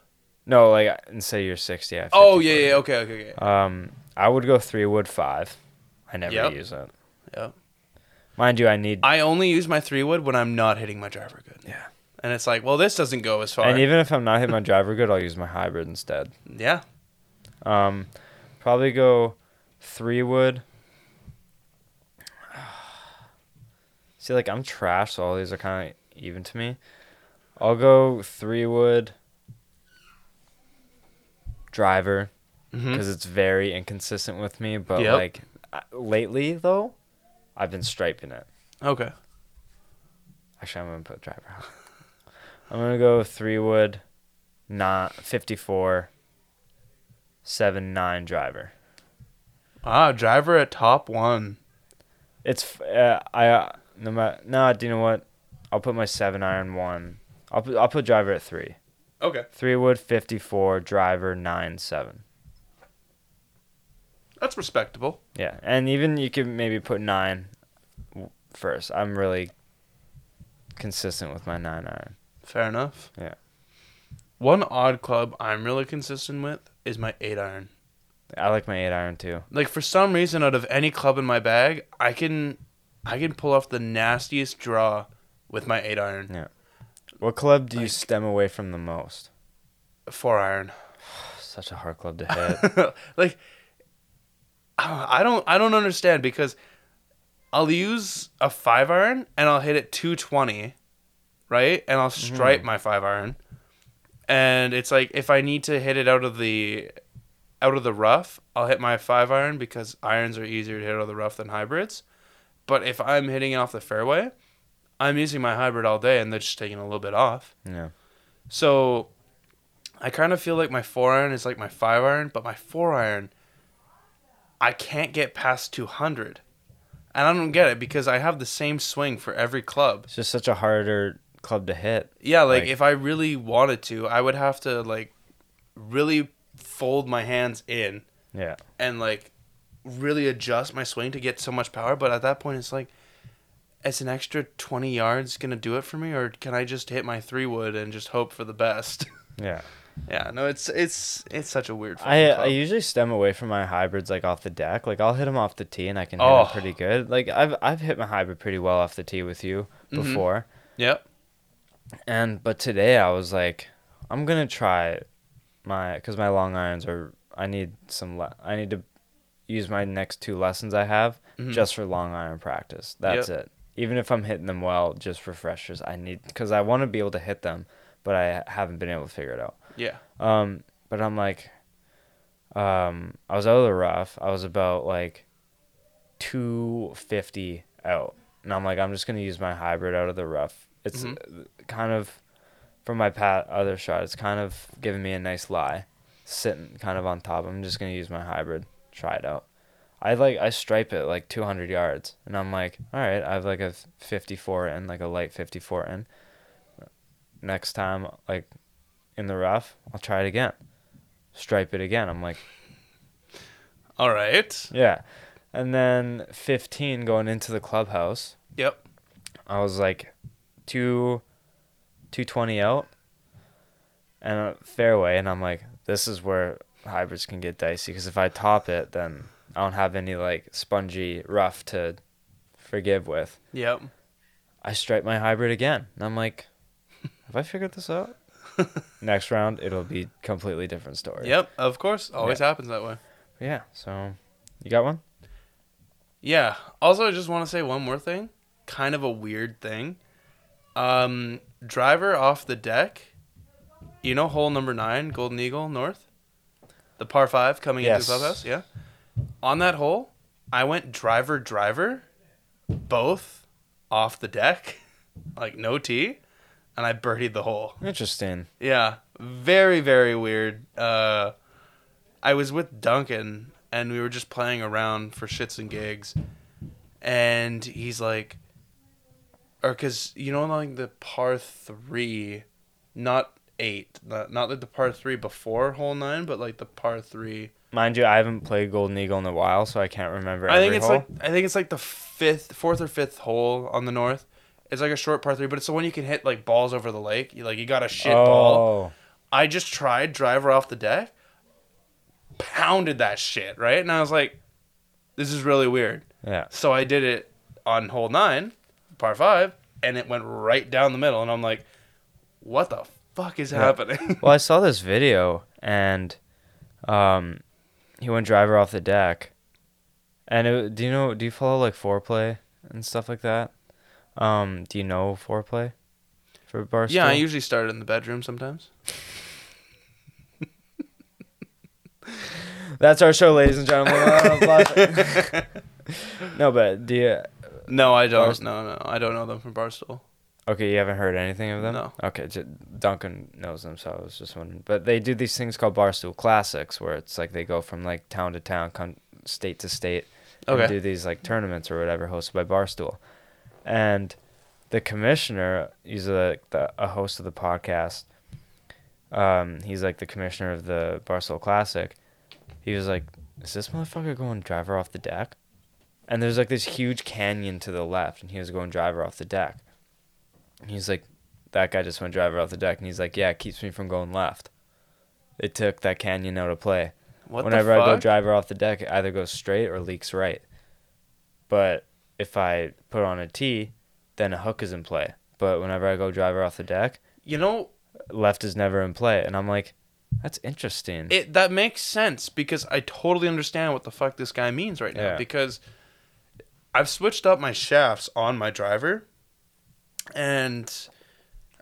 Speaker 1: no, like instead of your 60, I have
Speaker 2: Oh yeah,
Speaker 1: 54.
Speaker 2: yeah, okay, okay, okay.
Speaker 1: Um, I would go three wood five. I never
Speaker 2: Yep.
Speaker 1: use it.
Speaker 2: Yep.
Speaker 1: Mind you, I need.
Speaker 2: I only use my three wood when I'm not hitting my driver good.
Speaker 1: Yeah.
Speaker 2: And it's like, well, this doesn't go as far.
Speaker 1: and even if I'm not hitting my driver good, I'll use my hybrid instead.
Speaker 2: yeah.
Speaker 1: Um, probably go three wood. See, like I'm trash, so all these are kind of even to me. I'll go three wood. Driver,
Speaker 2: mm-hmm.
Speaker 1: because it's very inconsistent with me. But
Speaker 2: Yep.
Speaker 1: like lately, though, I've been striping it.
Speaker 2: Okay.
Speaker 1: Actually, I'm gonna put driver. I'm gonna go three wood, not fifty four. Seven nine driver.
Speaker 2: Ah, driver at top one.
Speaker 1: It's uh, I no matter no. Do you know what? I'll put my seven iron one. I'll put I'll put driver at three.
Speaker 2: Okay.
Speaker 1: Three wood fifty four driver nine seven.
Speaker 2: That's respectable.
Speaker 1: Yeah, and even you could maybe put nine first. I'm really consistent with my nine iron.
Speaker 2: Fair enough.
Speaker 1: Yeah.
Speaker 2: One odd club I'm really consistent with is my eight iron.
Speaker 1: I like my eight iron too.
Speaker 2: Like for some reason, out of any club in my bag, I can, I can pull off the nastiest draw with my eight iron.
Speaker 1: Yeah. What club do you stem away from the most?
Speaker 2: Four iron.
Speaker 1: Such a hard club to hit.
Speaker 2: like uh, I don't I don't understand because I'll use a five iron and I'll hit it 220, right? And I'll mm-hmm. stripe my five iron. And it's like if I need to hit it out of the out of the rough, I'll hit my five iron because irons are easier to hit out of the rough than hybrids. But if I'm hitting it off the fairway, I'm using my hybrid all day and they're just taking a little bit off.
Speaker 1: Yeah.
Speaker 2: So I kind of feel like my four iron is like my five iron, but my four iron, I can't get past 200. And I don't get it because I have the same swing for every club.
Speaker 1: It's just such a harder club to hit.
Speaker 2: Yeah, like,
Speaker 1: Like-
Speaker 2: if I really wanted to, I would have to like really fold my hands in
Speaker 1: Yeah.
Speaker 2: and like really adjust my swing to get so much power. But at that point, it's like, is an extra 20 yards going to do it for me? Or can I just hit my three wood and just hope for the best?
Speaker 1: Yeah.
Speaker 2: yeah, no, it's it's it's such a weird
Speaker 1: I,
Speaker 2: club.
Speaker 1: I usually stem away from my hybrids like off the deck. Like I'll hit them off the tee and I can hit
Speaker 2: Oh.
Speaker 1: it pretty good. Like I've I've hit my hybrid pretty well off the tee with you
Speaker 2: Mhm.
Speaker 1: before.
Speaker 2: Yep.
Speaker 1: And but today I was like, I'm gonna try my because my long irons are. I need some. Le- I need to use my next two lessons I have
Speaker 2: Mhm.
Speaker 1: just for long iron practice. That's it. Even if I'm hitting them well, just refreshers. I need because I want to be able to hit them, but I haven't been able to figure it out.
Speaker 2: Yeah.
Speaker 1: Um, but I'm like, um, I was out of the rough. I was about like 250 out, and I'm like, I'm just gonna use my hybrid out of the rough. It's uh, kind of from my pat other shot. It's kind of giving me a nice lie, sitting kind of on top. I'm just gonna use my hybrid. Try it out. I like I stripe it like 200 yards, and I'm like, all right, I have like a 54 in, like a light 54 in. Next time, like in the rough, I'll try it again. Stripe it again. I'm like,
Speaker 2: All right.
Speaker 1: yeah. And then 15 going into the clubhouse,
Speaker 2: Yep.
Speaker 1: I was like two 220 out and a fairway and I'm like this is where hybrids can get dicey because if I top it then I don't have any like spongy rough to forgive with.
Speaker 2: Yep.
Speaker 1: I stripe my hybrid again. And I'm like have I figured this out? Next round it'll be completely different story.
Speaker 2: Yep. Of course. Always happens that way.
Speaker 1: Yeah, so you got one?
Speaker 2: Yeah. Also, I just want to say one more thing. Kind of a weird thing. Um, driver off the deck. You know, hole number nine, Golden Eagle North, the par five coming
Speaker 1: Yes.
Speaker 2: into the clubhouse. Yeah. On that hole, I went driver driver, both off the deck, like no tee, and I birdied the hole.
Speaker 1: Interesting.
Speaker 2: Yeah, very very weird. Uh, I was with Duncan and we were just playing around for shits and gigs, and he's like, or because you know like the par three, not eight, not not like the par three before hole nine, but like the par three.
Speaker 1: Mind you, I haven't played Golden Eagle in a while, so I can't remember.
Speaker 2: I think it's
Speaker 1: hole.
Speaker 2: like I think it's like the fifth, fourth or fifth hole on the north. It's like a short par three, but it's the one you can hit like balls over the lake. You, like you got a shit ball.
Speaker 1: oh,
Speaker 2: I just tried driver off the deck, pounded that shit, right? And I was like, this is really weird.
Speaker 1: yeah.
Speaker 2: So I did it on hole nine, par five, and it went right down the middle. And I'm like, what the fuck is happening?
Speaker 1: Well, I saw this video, and um, he went driver off the deck, and it, do you know? Do you follow like Fore Play and stuff like that? Um, do you know Fore Play for Barstool?
Speaker 2: yeah, I usually start in the bedroom sometimes.
Speaker 1: That's our show, ladies and gentlemen. no, but do you?
Speaker 2: No, I don't. No, no, I don't know them from Barstool.
Speaker 1: Okay, you haven't heard anything of them?
Speaker 2: No.
Speaker 1: Okay, j- Duncan knows them, so I was just wondering. But they do these things called Barstool Classics, where it's like they go from like town to town, con- state to state, and
Speaker 2: Okay.
Speaker 1: do these like tournaments or whatever hosted by Barstool. And the commissioner, he's a, the, a host of the podcast. Um, he's like the commissioner of the Barstool Classic. He was like, "Is this motherfucker going driver off the deck?" And there's like this huge canyon to the left, and he was going driver off the deck. And he's like, that guy just went driver off the deck, and he's like, yeah, it keeps me from going left. It took that canyon out of play.
Speaker 2: What
Speaker 1: Whenever I go driver off the deck, it either goes straight or leaks right. But if I put on a tee, then a hook is in play. But whenever I go driver off the deck,
Speaker 2: you know,
Speaker 1: left is never in play. And I'm like, that's interesting.
Speaker 2: it that makes sense because I totally understand what the fuck this guy means right now.
Speaker 1: Yeah.
Speaker 2: Because I've switched up my shafts on my driver, and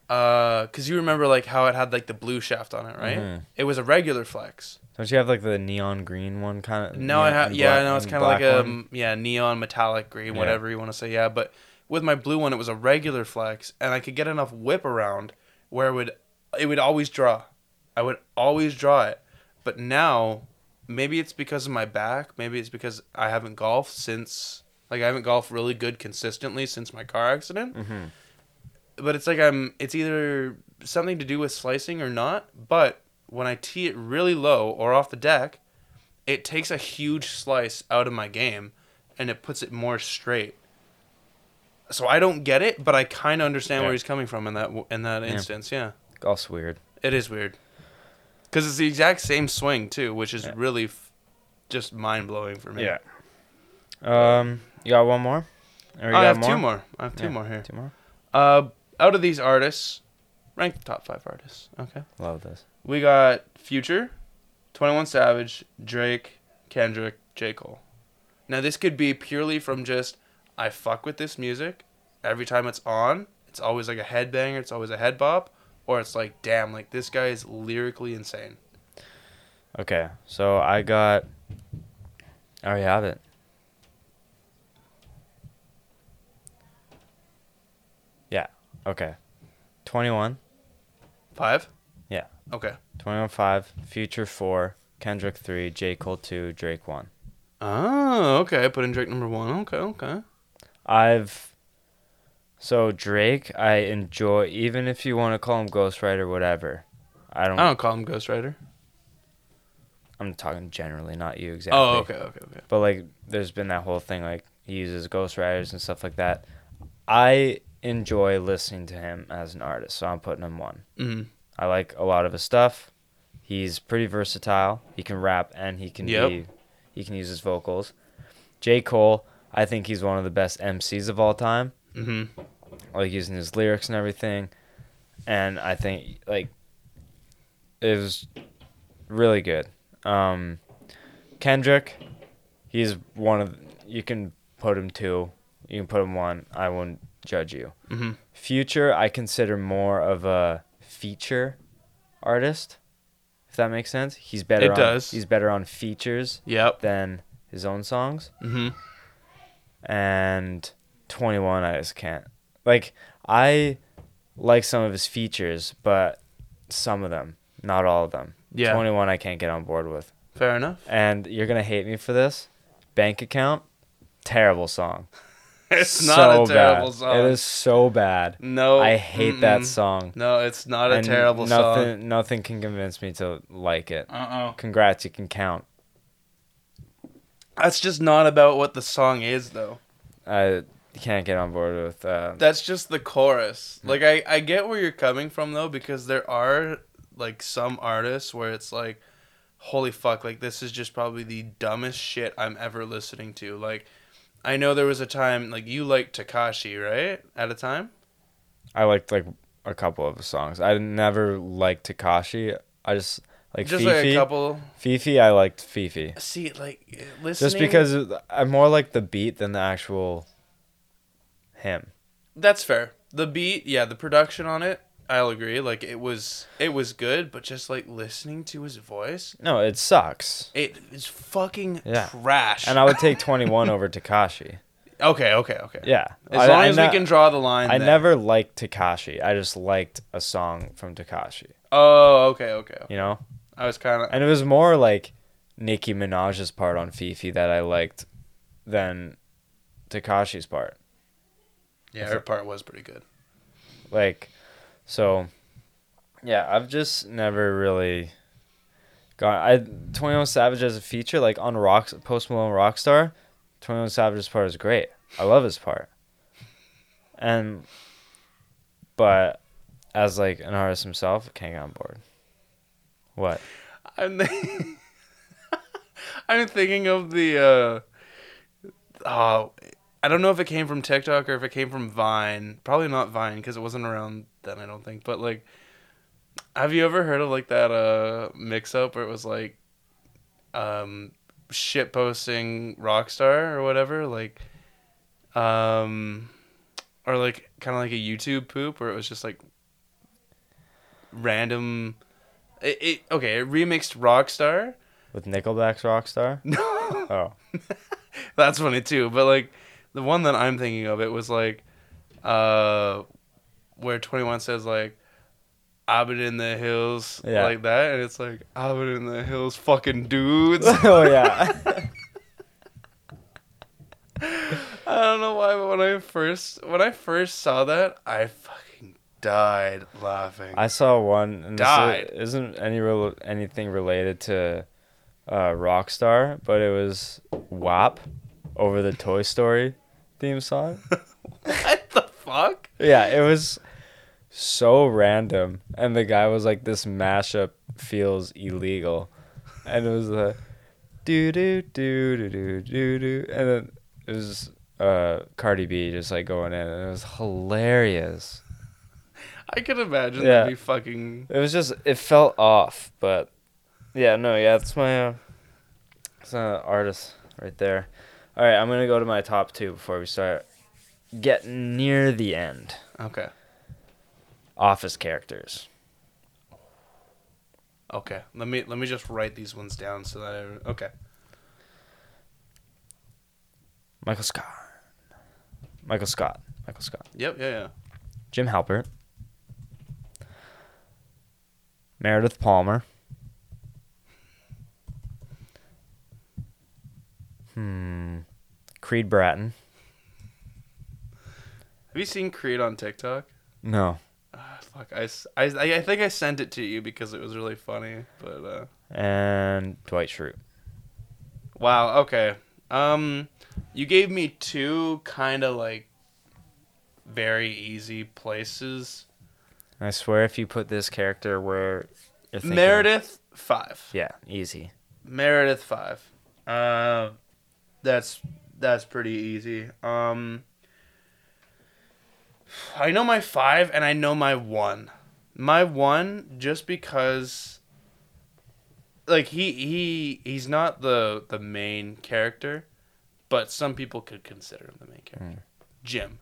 Speaker 2: Uh, cause you remember like how it had like the blue shaft on it, right?
Speaker 1: Mhm.
Speaker 2: It was a regular flex.
Speaker 1: Don't you have like the neon green one kind of?
Speaker 2: No, I have. Yeah, know it's kind of like a um, yeah neon metallic green,
Speaker 1: Yeah.
Speaker 2: whatever you want to say. Yeah, but with my blue one, it was a regular flex, and I could get enough whip around where it would it would always draw. I would always draw it, but now maybe it's because of my back. Maybe it's because I haven't golfed since like I haven't golfed really good consistently since my car accident.
Speaker 1: hmm
Speaker 2: But it's like I'm. It's either something to do with slicing or not. But when I tee it really low or off the deck, it takes a huge slice out of my game, and it puts it more straight. So I don't get it, but I kind of understand
Speaker 1: Yeah.
Speaker 2: where he's coming from in that in that
Speaker 1: Yeah.
Speaker 2: instance. Yeah,
Speaker 1: Golf's weird.
Speaker 2: it is weird, because it's the exact same swing too, which is
Speaker 1: Yeah.
Speaker 2: really f- just mind blowing for me. Yeah.
Speaker 1: Um, you got one more? Or you
Speaker 2: I
Speaker 1: got
Speaker 2: have two more. I have two
Speaker 1: Yeah.
Speaker 2: more here.
Speaker 1: Two more.
Speaker 2: Uh, out of these artists, rank the top five artists. Okay.
Speaker 1: Love this.
Speaker 2: We got Future, 21 Savage, Drake, Kendrick, J. Cole. Now, this could be purely from just, I fuck with this music. Every time it's on, it's always like a headbanger, it's always a head bop. Or it's like, damn, like this guy is lyrically insane.
Speaker 1: Okay, so I got. I already have it. Yeah. Okay. Twenty-one.
Speaker 2: Five?
Speaker 1: Yeah.
Speaker 2: Okay.
Speaker 1: 21 5, Future 4, Kendrick 3, J. Cole 2, Drake 1.
Speaker 2: Oh, okay. I put in Drake number one. Okay, okay.
Speaker 1: I've. So, Drake, I enjoy, even if you want to call him Ghostwriter, whatever. I don't.
Speaker 2: I don't call him Ghostwriter.
Speaker 1: I'm talking generally, not you oh, exactly.
Speaker 2: Oh, okay, okay, okay.
Speaker 1: But, like, there's been that whole thing, like, he uses Ghostwriters and stuff like that. I enjoy listening to him as an artist, so I'm putting him one.
Speaker 2: hmm
Speaker 1: I like a lot of his stuff. He's pretty versatile. He can rap and he can
Speaker 2: Yep.
Speaker 1: be he can use his vocals. J. Cole, I think he's one of the best MCs of all time.
Speaker 2: hmm
Speaker 1: like using his lyrics and everything. And I think like it was really good. Um Kendrick, he's one of you can put him two, you can put him one. I won't judge you.
Speaker 2: hmm
Speaker 1: Future, I consider more of a feature artist. If that makes sense, he's better.
Speaker 2: It
Speaker 1: on,
Speaker 2: does.
Speaker 1: He's better on features
Speaker 2: Yep.
Speaker 1: than his own songs.
Speaker 2: hmm
Speaker 1: And Twenty One, I just can't. Like I like some of his features, but some of them, not all of them.
Speaker 2: Yeah.
Speaker 1: Twenty One, I can't get on board with.
Speaker 2: Fair enough.
Speaker 1: And you're gonna hate me for this. Bank account, terrible song.
Speaker 2: It's not a
Speaker 1: So
Speaker 2: terrible
Speaker 1: bad.
Speaker 2: song.
Speaker 1: It is so bad.
Speaker 2: No.
Speaker 1: I hate that
Speaker 2: mm-mm.
Speaker 1: song.
Speaker 2: No, it's not a
Speaker 1: And
Speaker 2: terrible
Speaker 1: nothing,
Speaker 2: song.
Speaker 1: Nothing can convince me to like it.
Speaker 2: Uh oh.
Speaker 1: Congrats, you can count.
Speaker 2: That's just not about what the song is, though.
Speaker 1: I can't get on board with. that.
Speaker 2: That's just the chorus. Like, I, I get where you're coming from, though, because there are, like, some artists where it's like, holy fuck, like, this is just probably the dumbest shit I'm ever listening to. Like, I know there was a time, like, you liked Tekashi, right? At a time?
Speaker 1: I liked like a couple of his songs. I never liked Tekashi. I just like
Speaker 2: just
Speaker 1: Fifi.
Speaker 2: like a couple.
Speaker 1: Fifi, I liked Fifi.
Speaker 2: See, like, uh, listening.
Speaker 1: Just because uh, I'm more like the beat than the actual him.
Speaker 2: That's fair. The beat, yeah, the production on it, I'll agree. Like it was it was good, but just like listening to his voice,
Speaker 1: No, it sucks.
Speaker 2: it is fucking
Speaker 1: Yeah.
Speaker 2: trash.
Speaker 1: And I would take 21 over Tekashi.
Speaker 2: Okay, okay, okay.
Speaker 1: Yeah.
Speaker 2: As
Speaker 1: I-
Speaker 2: long
Speaker 1: I
Speaker 2: as
Speaker 1: ne-
Speaker 2: we can draw the line.
Speaker 1: I
Speaker 2: there.
Speaker 1: never liked Tekashi. I just liked a song from Tekashi.
Speaker 2: Oh, okay, okay.
Speaker 1: You know?
Speaker 2: I was kind of
Speaker 1: And it was more like Nicki Minaj's part on Fifi that I liked than Tekashi's part.
Speaker 2: yeah. Her part was pretty good.
Speaker 1: Like, so, yeah, I've just never really got. I Twenty One Savage as a feature, like on Rock Post Malone Rockstar. Twenty One Savage's part is great. I love his part. And, but as like an artist himself, I can't get on board. What?
Speaker 2: I'm I'm thinking of the uh oh I don't know if it came from TikTok or if it came from Vine. Probably not Vine because it wasn't around then I don't think. But like have you ever heard of like that uh mix up where it was like um shit posting Rockstar or whatever like um or like kind of like a YouTube poop where it was just like random. It, it okay. It remixed Rockstar.
Speaker 1: With Nickelback's Rockstar?
Speaker 2: No,
Speaker 1: Oh.
Speaker 2: that's funny too. But like the one that I'm thinking of, it was like, uh, where Twenty One says like. I've been in the hills
Speaker 1: Yeah.
Speaker 2: like that, and it's like I've been in the hills, fucking dudes.
Speaker 1: oh, yeah.
Speaker 2: I don't know why, but when I first when I first saw that, I fucking died laughing.
Speaker 1: I saw one. And this
Speaker 2: Died.
Speaker 1: isn't any rel- anything related to uh, Rockstar, but it was WAP over the Toy Story theme song.
Speaker 2: what the fuck?
Speaker 1: Yeah, it was so random, and the guy was like, "This mashup feels illegal," and it was the do do do do do do do, and then it was uh Cardi B just like going in, and it was hilarious.
Speaker 2: I could imagine
Speaker 1: Yeah.
Speaker 2: that'd be fucking.
Speaker 1: It was just it felt off, but yeah, no, yeah, it's my uh, it's an artist right there. All right, I'm gonna go to my top two before we start getting near the end.
Speaker 2: Okay.
Speaker 1: Office characters.
Speaker 2: Okay. Let me let me just write these ones down so that I, okay.
Speaker 1: Michael Scott. Michael Scott. Michael Scott.
Speaker 2: Yep. Yeah. Yeah.
Speaker 1: Jim Halpert. Meredith Palmer. Hmm. Creed Bratton.
Speaker 2: Have you seen Creed on TikTok?
Speaker 1: No.
Speaker 2: Ah, fuck. I, s- I, I think I sent it to you because it was really funny. But uh,
Speaker 1: And Dwight Schrute.
Speaker 2: wow. Okay. Um, you gave me two kind of like very easy places.
Speaker 1: I swear if you put this character where you're of-
Speaker 2: Meredith five.
Speaker 1: Yeah, easy.
Speaker 2: Meredith five. Uh, that's that's pretty easy. Um, I know my five and I know my one. My one just because, like he he he's not the the main character, but some people could consider him the main character. Jim.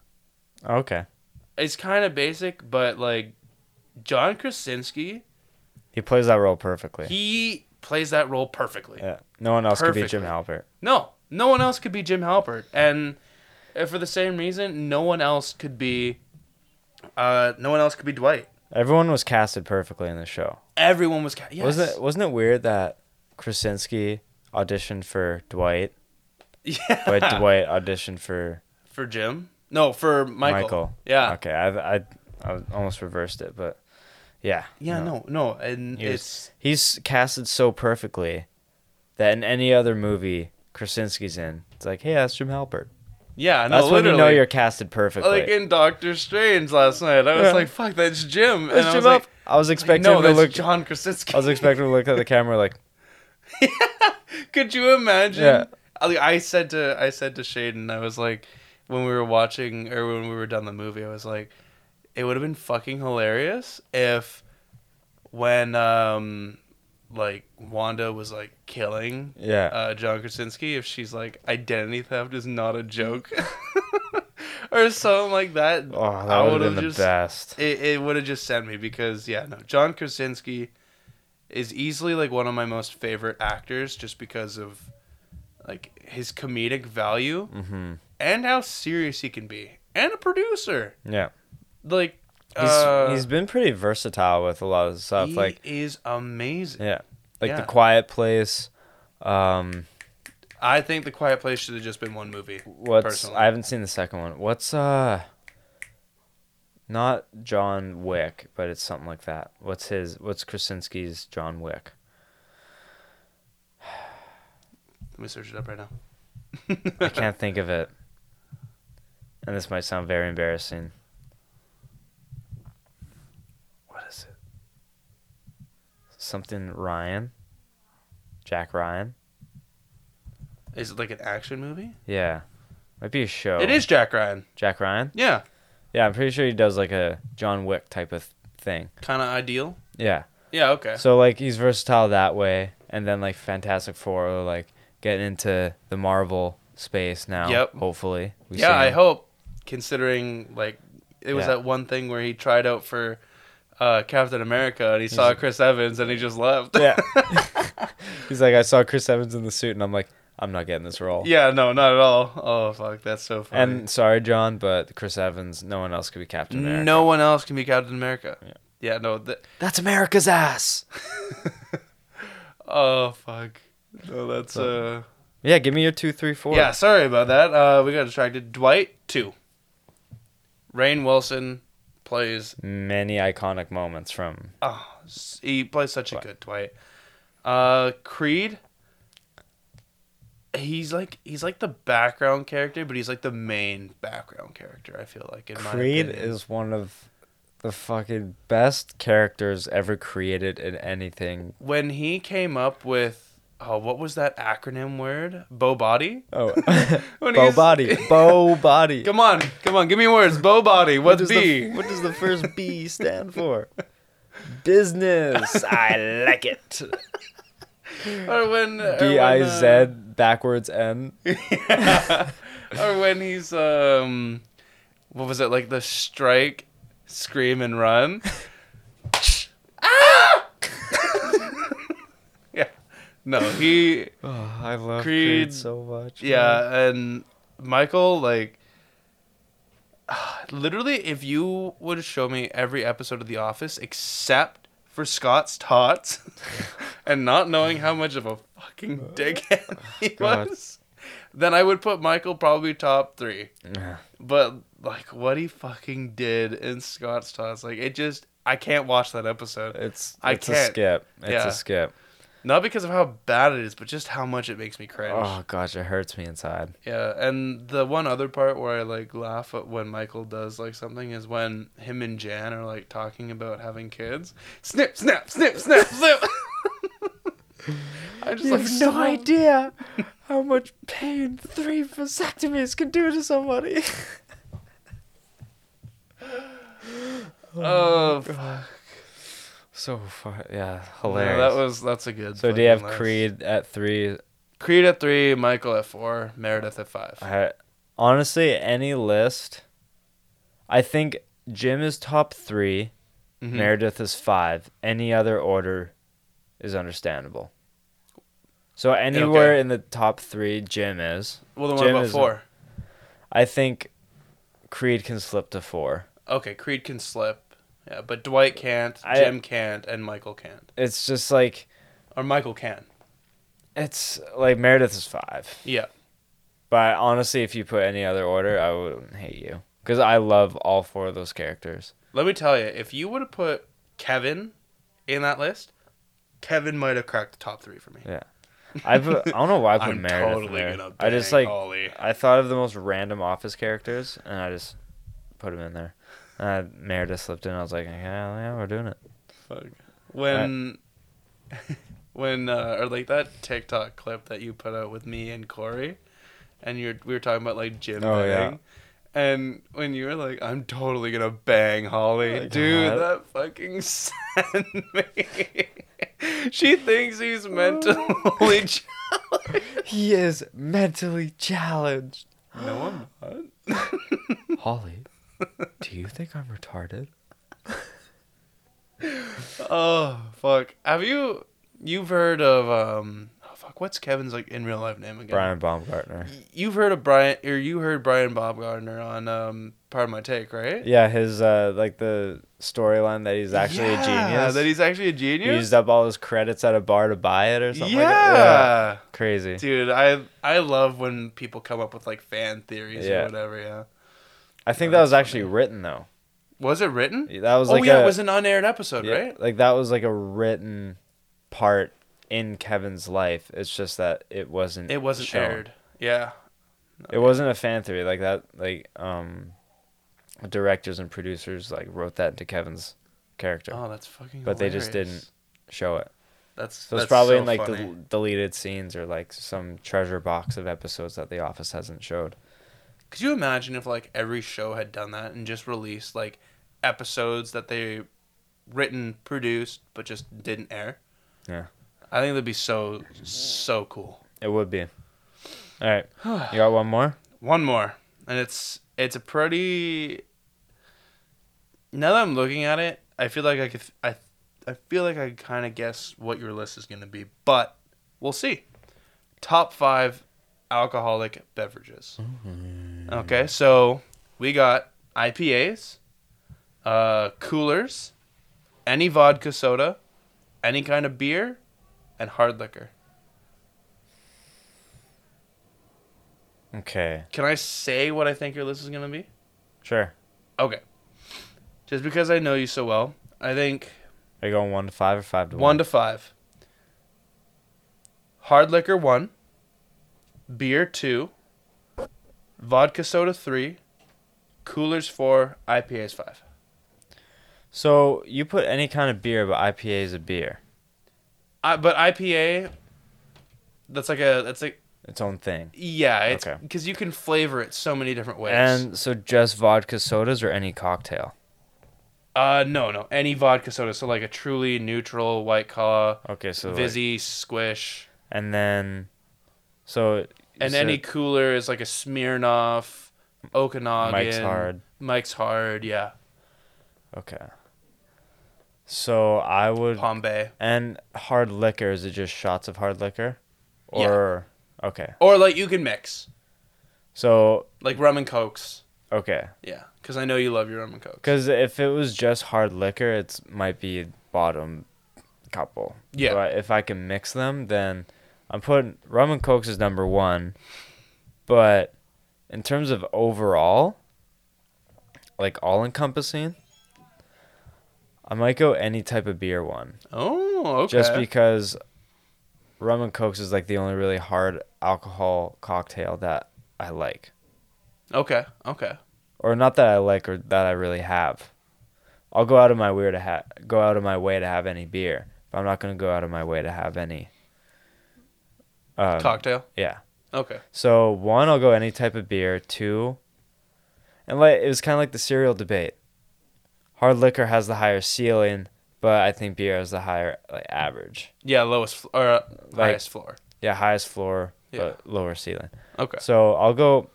Speaker 1: Okay.
Speaker 2: It's kind of basic, but like John Krasinski,
Speaker 1: He plays that role perfectly.
Speaker 2: he plays that role perfectly.
Speaker 1: yeah. No one else could be Jim Halpert.
Speaker 2: No, no one else could be Jim Halpert, and for the same reason, no one else could be. Uh, no one else could be Dwight.
Speaker 1: Everyone was casted perfectly in the show.
Speaker 2: Everyone was. Ca- yes.
Speaker 1: Wasn't it wasn't it weird that Krasinski auditioned for Dwight,
Speaker 2: Yeah.
Speaker 1: but Dwight auditioned for
Speaker 2: for Jim? No, for Michael.
Speaker 1: Michael?
Speaker 2: Yeah.
Speaker 1: Okay, I I I almost reversed it, but yeah.
Speaker 2: Yeah. No. No. And
Speaker 1: He was-
Speaker 2: it's
Speaker 1: He's casted so perfectly that in any other movie Krasinski's in, it's like, hey, that's Jim Halpert.
Speaker 2: yeah. No.
Speaker 1: That's when you know you're casted perfectly.
Speaker 2: like in Doctor Strange last night. I was
Speaker 1: Yeah.
Speaker 2: like, "Fuck, that's Jim."
Speaker 1: That's
Speaker 2: and I
Speaker 1: Jim
Speaker 2: was like.
Speaker 1: I was
Speaker 2: like,
Speaker 1: expecting
Speaker 2: "No,
Speaker 1: him to
Speaker 2: that's
Speaker 1: look.
Speaker 2: John Krasinski."
Speaker 1: I was expecting to look at the camera like,
Speaker 2: Could you imagine?
Speaker 1: Yeah.
Speaker 2: I, I said to I said to Shaden, I was like, when we were watching or when we were done the movie, I was like, it would have been fucking hilarious if when um like Wanda was like killing
Speaker 1: yeah.
Speaker 2: uh, John Krasinski, if she's like identity theft is not a joke. or something like that.
Speaker 1: oh,
Speaker 2: I
Speaker 1: that would have been the
Speaker 2: just-
Speaker 1: best.
Speaker 2: It, it would have just sent me because yeah, no, John Krasinski is easily like one of my most favorite actors just because of like his comedic value
Speaker 1: hmm
Speaker 2: and how serious he can be, and a producer.
Speaker 1: Yeah.
Speaker 2: Like
Speaker 1: He's
Speaker 2: uh,
Speaker 1: he's been pretty versatile with a lot of stuff.
Speaker 2: he
Speaker 1: like
Speaker 2: is amazing.
Speaker 1: yeah, like
Speaker 2: Yeah.
Speaker 1: the Quiet Place. Um,
Speaker 2: I think The Quiet Place should have just been one movie.
Speaker 1: what's
Speaker 2: Personally.
Speaker 1: I haven't seen the second one. What's uh, not John Wick, but it's something like that. What's his? What's Krasinski's John Wick?
Speaker 2: Let me search it up right now.
Speaker 1: I can't think of it, and this might sound very embarrassing. What is it? Something Ryan. Jack Ryan.
Speaker 2: Is it like an action movie?
Speaker 1: Yeah, might be a show.
Speaker 2: It is Jack Ryan.
Speaker 1: Jack Ryan.
Speaker 2: Yeah,
Speaker 1: Yeah, I'm pretty sure he does like a John Wick type of thing.
Speaker 2: kind of ideal.
Speaker 1: Yeah.
Speaker 2: Yeah. Okay.
Speaker 1: So like he's versatile that way, and then like Fantastic Four, are, like getting into the Marvel space now.
Speaker 2: Yep.
Speaker 1: Hopefully. We
Speaker 2: yeah, I hope. Considering like it was
Speaker 1: Yeah.
Speaker 2: that one thing where he tried out for uh, Captain America and he saw Chris Evans and he just left.
Speaker 1: Yeah. He's like, I saw Chris Evans in the suit, and I'm like, I'm not getting this role.
Speaker 2: yeah, no, not at all. Oh fuck, that's so funny.
Speaker 1: And sorry, John, but Chris Evans, no one else could be Captain America.
Speaker 2: no one else can be Captain America.
Speaker 1: Yeah.
Speaker 2: Yeah, no. Th-
Speaker 1: That's America's ass.
Speaker 2: oh fuck. No, that's uh.
Speaker 1: Yeah, give me your two, three, four.
Speaker 2: Yeah, sorry about that. Uh, we got distracted. Dwight two. Rainn Wilson plays.
Speaker 1: Many iconic moments from.
Speaker 2: Oh, he plays such a good Dwight. Uh, Creed. He's like he's like the background character, but he's like the main background character. I feel like in
Speaker 1: Creed is one of the fucking best characters ever created in anything.
Speaker 2: when he came up with oh what was that acronym word? Bow body.
Speaker 1: Oh, bow body, bow body.
Speaker 2: Come on, come on, give me words. Bow body.
Speaker 1: What
Speaker 2: What's
Speaker 1: does
Speaker 2: B?
Speaker 1: the what does the first B stand for? Business. I like it.
Speaker 2: or when
Speaker 1: B I
Speaker 2: uh,
Speaker 1: backwards N.
Speaker 2: or when he's um what was it like the strike scream and run ah! yeah no he
Speaker 1: Oh, I love
Speaker 2: Creed-
Speaker 1: Creed, so much.
Speaker 2: yeah and michael like literally if you would show me every episode of the office except for scott's tots and not knowing how much of a fucking dickhead he
Speaker 1: God.
Speaker 2: was then i would put michael probably top three
Speaker 1: Yeah.
Speaker 2: But like what he fucking did in Scott's Tots, like it just I can't watch that episode.
Speaker 1: It's
Speaker 2: I
Speaker 1: it's a
Speaker 2: can't.
Speaker 1: skip. It's
Speaker 2: Yeah.
Speaker 1: a skip.
Speaker 2: Not because of how bad it is, but just how much it makes me cringe.
Speaker 1: Oh gosh, it hurts me inside.
Speaker 2: Yeah, and the one other part where I like laugh at when Michael does like something is when him and Jan are like talking about having kids. Snip, snap, snip, snap, snip. I just like stop.
Speaker 1: idea how much pain three vasectomies can do to somebody.
Speaker 2: Oh, oh fuck.
Speaker 1: So far, yeah, hilarious.
Speaker 2: Yeah, that was that's a good.
Speaker 1: so do you have
Speaker 2: list.
Speaker 1: Creed at three?
Speaker 2: Creed at three, Michael at four, Meredith at five.
Speaker 1: I, honestly, any list. I think Jim is top 3
Speaker 2: Mhm.
Speaker 1: Meredith is five. Any other order is understandable. So anywhere
Speaker 2: Okay.
Speaker 1: in the top three, Jim is.
Speaker 2: Well, then what
Speaker 1: Jim
Speaker 2: about four?
Speaker 1: I think Creed can slip to four.
Speaker 2: Okay, Creed can slip. Yeah, but Dwight can't,
Speaker 1: I-
Speaker 2: Jim can't, and Michael can't.
Speaker 1: It's just like
Speaker 2: Or Michael can.
Speaker 1: it's like Meredith is five.
Speaker 2: Yeah.
Speaker 1: But honestly, if you put any other order, I wouldn't hate you because I love all four of those characters.
Speaker 2: Let me tell you, if you would have put Kevin in that list, Kevin might have cracked the top three for me.
Speaker 1: Yeah, I put, I don't know why I put
Speaker 2: I'm
Speaker 1: Meredith
Speaker 2: totally
Speaker 1: in there.
Speaker 2: gonna
Speaker 1: I just like
Speaker 2: Ollie.
Speaker 1: I thought of the most random Office characters and I just put him in there. Uh, Meredith slipped in. I was like, yeah, yeah, we're doing it.
Speaker 2: Fuck. When, when, uh, or like that TikTok clip that you put out with me and Corey, and you're we were talking about like Jim
Speaker 1: Oh, yeah.
Speaker 2: And when you were like, I'm totally gonna bang Holly,
Speaker 1: Like,
Speaker 2: dude,
Speaker 1: what?
Speaker 2: that fucking sent me. she thinks he's mentally challenged.
Speaker 1: He is mentally challenged.
Speaker 2: No, I'm not.
Speaker 1: Holly, do you think I'm retarded?
Speaker 2: Oh fuck! Have you you've heard of um? Oh, fuck, what's Kevin's like in real life name again?
Speaker 1: Brian Baumgartner.
Speaker 2: You've heard of Brian, or you heard Brian Baumgartner on um, Part of My Take, right?
Speaker 1: Yeah, his uh like the storyline that he's actually
Speaker 2: Yeah,
Speaker 1: a genius.
Speaker 2: That he's actually a
Speaker 1: He
Speaker 2: genius.
Speaker 1: used up all his credits at a bar to buy it or something
Speaker 2: yeah.
Speaker 1: like that. Yeah. Crazy.
Speaker 2: dude, I I love when people come up with like fan theories
Speaker 1: Yeah.
Speaker 2: or whatever. Yeah,
Speaker 1: I think
Speaker 2: Oh,
Speaker 1: that was actually written though.
Speaker 2: was it written?
Speaker 1: That was like oh
Speaker 2: yeah,
Speaker 1: a,
Speaker 2: it was an unaired episode,
Speaker 1: yeah,
Speaker 2: right?
Speaker 1: Like that was like a written part in Kevin's life. It's just that it wasn't
Speaker 2: It wasn't
Speaker 1: shown.
Speaker 2: aired. Yeah.
Speaker 1: It wasn't a fan theory like that. Like um, directors and producers like wrote that into Kevin's character,
Speaker 2: Oh, that's fucking.
Speaker 1: but they just didn't show it.
Speaker 2: That's
Speaker 1: So it's
Speaker 2: that's
Speaker 1: probably
Speaker 2: so
Speaker 1: in like
Speaker 2: funny.
Speaker 1: the deleted scenes or like some treasure box of episodes that The Office hasn't showed.
Speaker 2: Could you imagine if like every show had done that and just released like episodes that they written, produced, but just didn't air?
Speaker 1: Yeah.
Speaker 2: I think that'd be so so cool.
Speaker 1: It would be. All right, you got one more?
Speaker 2: One more, and it's it's a pretty. Now that I'm looking at it, I feel like I could. I I feel like I kind of guess what your list is gonna be, but we'll see. Top five alcoholic beverages. Okay, so we got IPAs, uh, coolers, any vodka soda, any kind of beer, and hard liquor.
Speaker 1: Okay.
Speaker 2: Can I say what I think your list is gonna be?
Speaker 1: Sure.
Speaker 2: Okay. Just because I know you so well, I think
Speaker 1: Are you going one to five or five to one?
Speaker 2: one to five. Hard liquor one. Beer two. Vodka soda three. Coolers four. IPAs five.
Speaker 1: So you put any kind of beer, but IPA is a beer.
Speaker 2: I, but IPA. That's like a that's like
Speaker 1: Its own thing.
Speaker 2: yeah it's
Speaker 1: Okay.
Speaker 2: because you can flavor it so many different ways.
Speaker 1: And so just vodka sodas or any cocktail.
Speaker 2: uh no no any vodka soda so like a truly neutral white claw,
Speaker 1: Okay, so like-
Speaker 2: Squish,
Speaker 1: and then so
Speaker 2: and any cooler is like a Smirnoff, Okanagan.
Speaker 1: Mike's hard.
Speaker 2: Mike's hard, yeah.
Speaker 1: Okay. So I would
Speaker 2: Palm Bay.
Speaker 1: and hard liquor is it just shots of hard liquor,
Speaker 2: Yeah.
Speaker 1: or okay?
Speaker 2: Or like you can mix
Speaker 1: So
Speaker 2: like rum and cokes.
Speaker 1: okay,
Speaker 2: Yeah, because I know you love your rum and cokes.
Speaker 1: because if it was just hard liquor, it might be bottom couple.
Speaker 2: Yeah.
Speaker 1: But if I can mix them, then I'm putting rum and cokes is number one. But in terms of overall, like all encompassing, I might go any type of beer one.
Speaker 2: Oh, okay.
Speaker 1: Just because rum and cokes is like the only really hard alcohol cocktail that I like.
Speaker 2: okay, okay.
Speaker 1: Or not that I like or that I really have. I'll go out of my way to have go out of my way to have any beer, but I'm not gonna go out of my way to have any. Um,
Speaker 2: Cocktail.
Speaker 1: yeah.
Speaker 2: Okay.
Speaker 1: So one, I'll go any type of beer. Two, and like it was kind of like the cereal debate. Hard liquor has the higher ceiling, but I think beer has the higher like average.
Speaker 2: Yeah, lowest fl- or uh,
Speaker 1: Like-
Speaker 2: highest floor.
Speaker 1: Yeah, highest floor,
Speaker 2: Yeah.
Speaker 1: but lower ceiling.
Speaker 2: Okay.
Speaker 1: So I'll go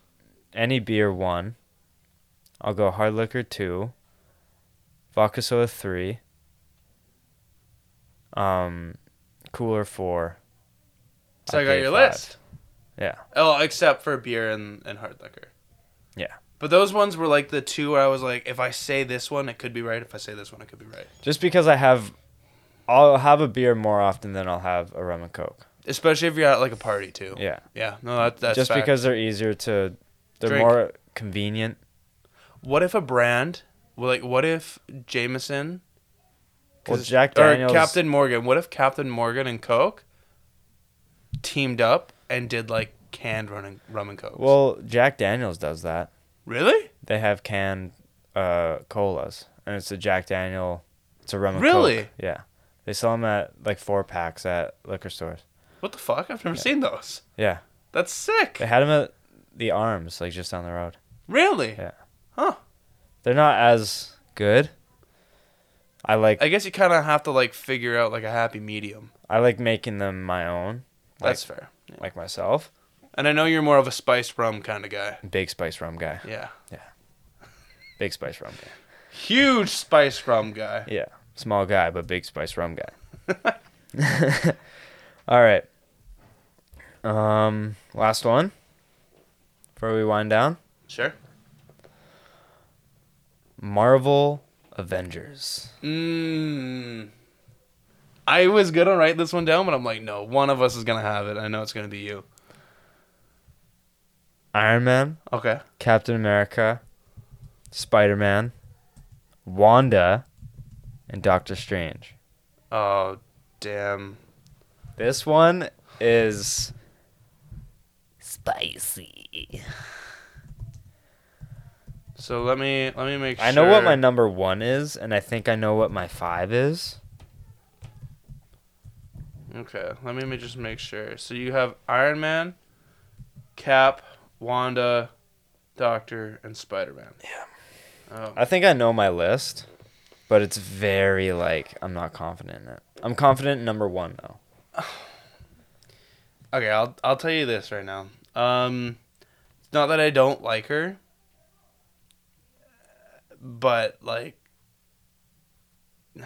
Speaker 1: any beer one. I'll go hard liquor two. Vodka soda three. Um, cooler four.
Speaker 2: So I got your
Speaker 1: five.
Speaker 2: list.
Speaker 1: Yeah.
Speaker 2: Oh, except for beer and, and hard liquor.
Speaker 1: Yeah.
Speaker 2: But those ones were like the two where I was like, if I say this one, it could be right. If I say this one, it could be right.
Speaker 1: Just because I have, I'll have a beer more often than I'll have a rum and coke.
Speaker 2: Especially if you're at like a party too.
Speaker 1: Yeah.
Speaker 2: Yeah. No, that, that's
Speaker 1: Just
Speaker 2: fact.
Speaker 1: because they're easier to, they're
Speaker 2: Drink.
Speaker 1: more convenient.
Speaker 2: What if a brand, well, like, what if Jameson?
Speaker 1: Well, Jack Daniels-
Speaker 2: Or Captain Morgan. What if Captain Morgan and Coke teamed up and did like canned rum and, rum and Cokes?
Speaker 1: Well, Jack Daniels does that.
Speaker 2: really?
Speaker 1: They have canned uh, colas, and it's a Jack Daniel. It's a rum and
Speaker 2: Really?
Speaker 1: Coke. Yeah, they sell them at like four packs at liquor stores.
Speaker 2: What the fuck? I've never seen those.
Speaker 1: Yeah,
Speaker 2: That's sick.
Speaker 1: they had them at the Arms, like just down the road.
Speaker 2: Really?
Speaker 1: Yeah.
Speaker 2: Huh.
Speaker 1: They're not as good. I like
Speaker 2: I guess you kind of have to like figure out like a happy medium.
Speaker 1: I like making them my own,
Speaker 2: That's fair. Yeah.
Speaker 1: like myself.
Speaker 2: And I know you're more of a spiced rum kind of guy.
Speaker 1: Big spice rum guy.
Speaker 2: Yeah. Yeah.
Speaker 1: Big spice rum guy.
Speaker 2: Huge spice rum guy.
Speaker 1: Yeah, small guy but big spice rum guy. All right. Um, last one. Before we wind down,
Speaker 2: Sure.
Speaker 1: Marvel Avengers.
Speaker 2: Mmm. I was gonna write this one down, but I'm like, no, one of us is gonna have it. I know it's gonna be you.
Speaker 1: Iron Man,
Speaker 2: Okay.
Speaker 1: Captain America, Spider Man, Wanda, and Doctor Strange.
Speaker 2: Oh, damn.
Speaker 1: This one is spicy.
Speaker 2: So let me let me make. Sure.
Speaker 1: I know what my number one is, and I think I know what my five is.
Speaker 2: Okay, let me just make sure. So you have Iron Man, Cap, Wanda, Doctor, and Spider Man.
Speaker 1: Yeah.
Speaker 2: Oh.
Speaker 1: I think I know my list, but it's very like I'm not confident in it. I'm confident in number one though.
Speaker 2: Okay, I'll I'll tell you this right now. Um, it's not that I don't like her, but like,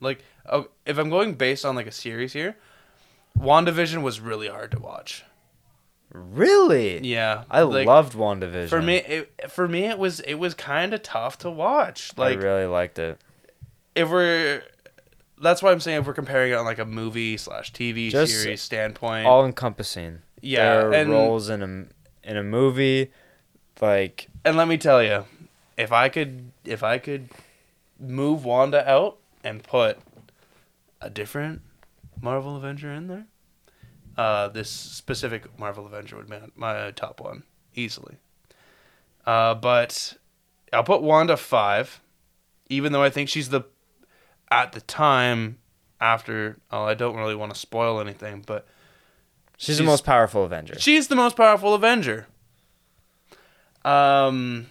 Speaker 2: like oh, if I'm going based on like a series here, WandaVision was really hard to watch.
Speaker 1: Really?
Speaker 2: Yeah,
Speaker 1: I
Speaker 2: like,
Speaker 1: loved WandaVision.
Speaker 2: For me, it, for me, it was it was kind of tough to watch. Like
Speaker 1: I really liked it.
Speaker 2: if we're, that's why I'm saying if we're comparing it on like a movie slash TV
Speaker 1: Just
Speaker 2: series standpoint.
Speaker 1: All encompassing.
Speaker 2: Yeah, and-
Speaker 1: roles in a in a movie, like
Speaker 2: and let me tell you, if I could, if I could move Wanda out and put a different Marvel Avenger in there, uh, this specific Marvel Avenger would be my top one easily. Uh, but I'll put Wanda five, even though I think she's the, at the time, after. Oh, I don't really want to spoil anything, but
Speaker 1: she's, the most powerful Avenger.
Speaker 2: She's the most powerful Avenger. Um,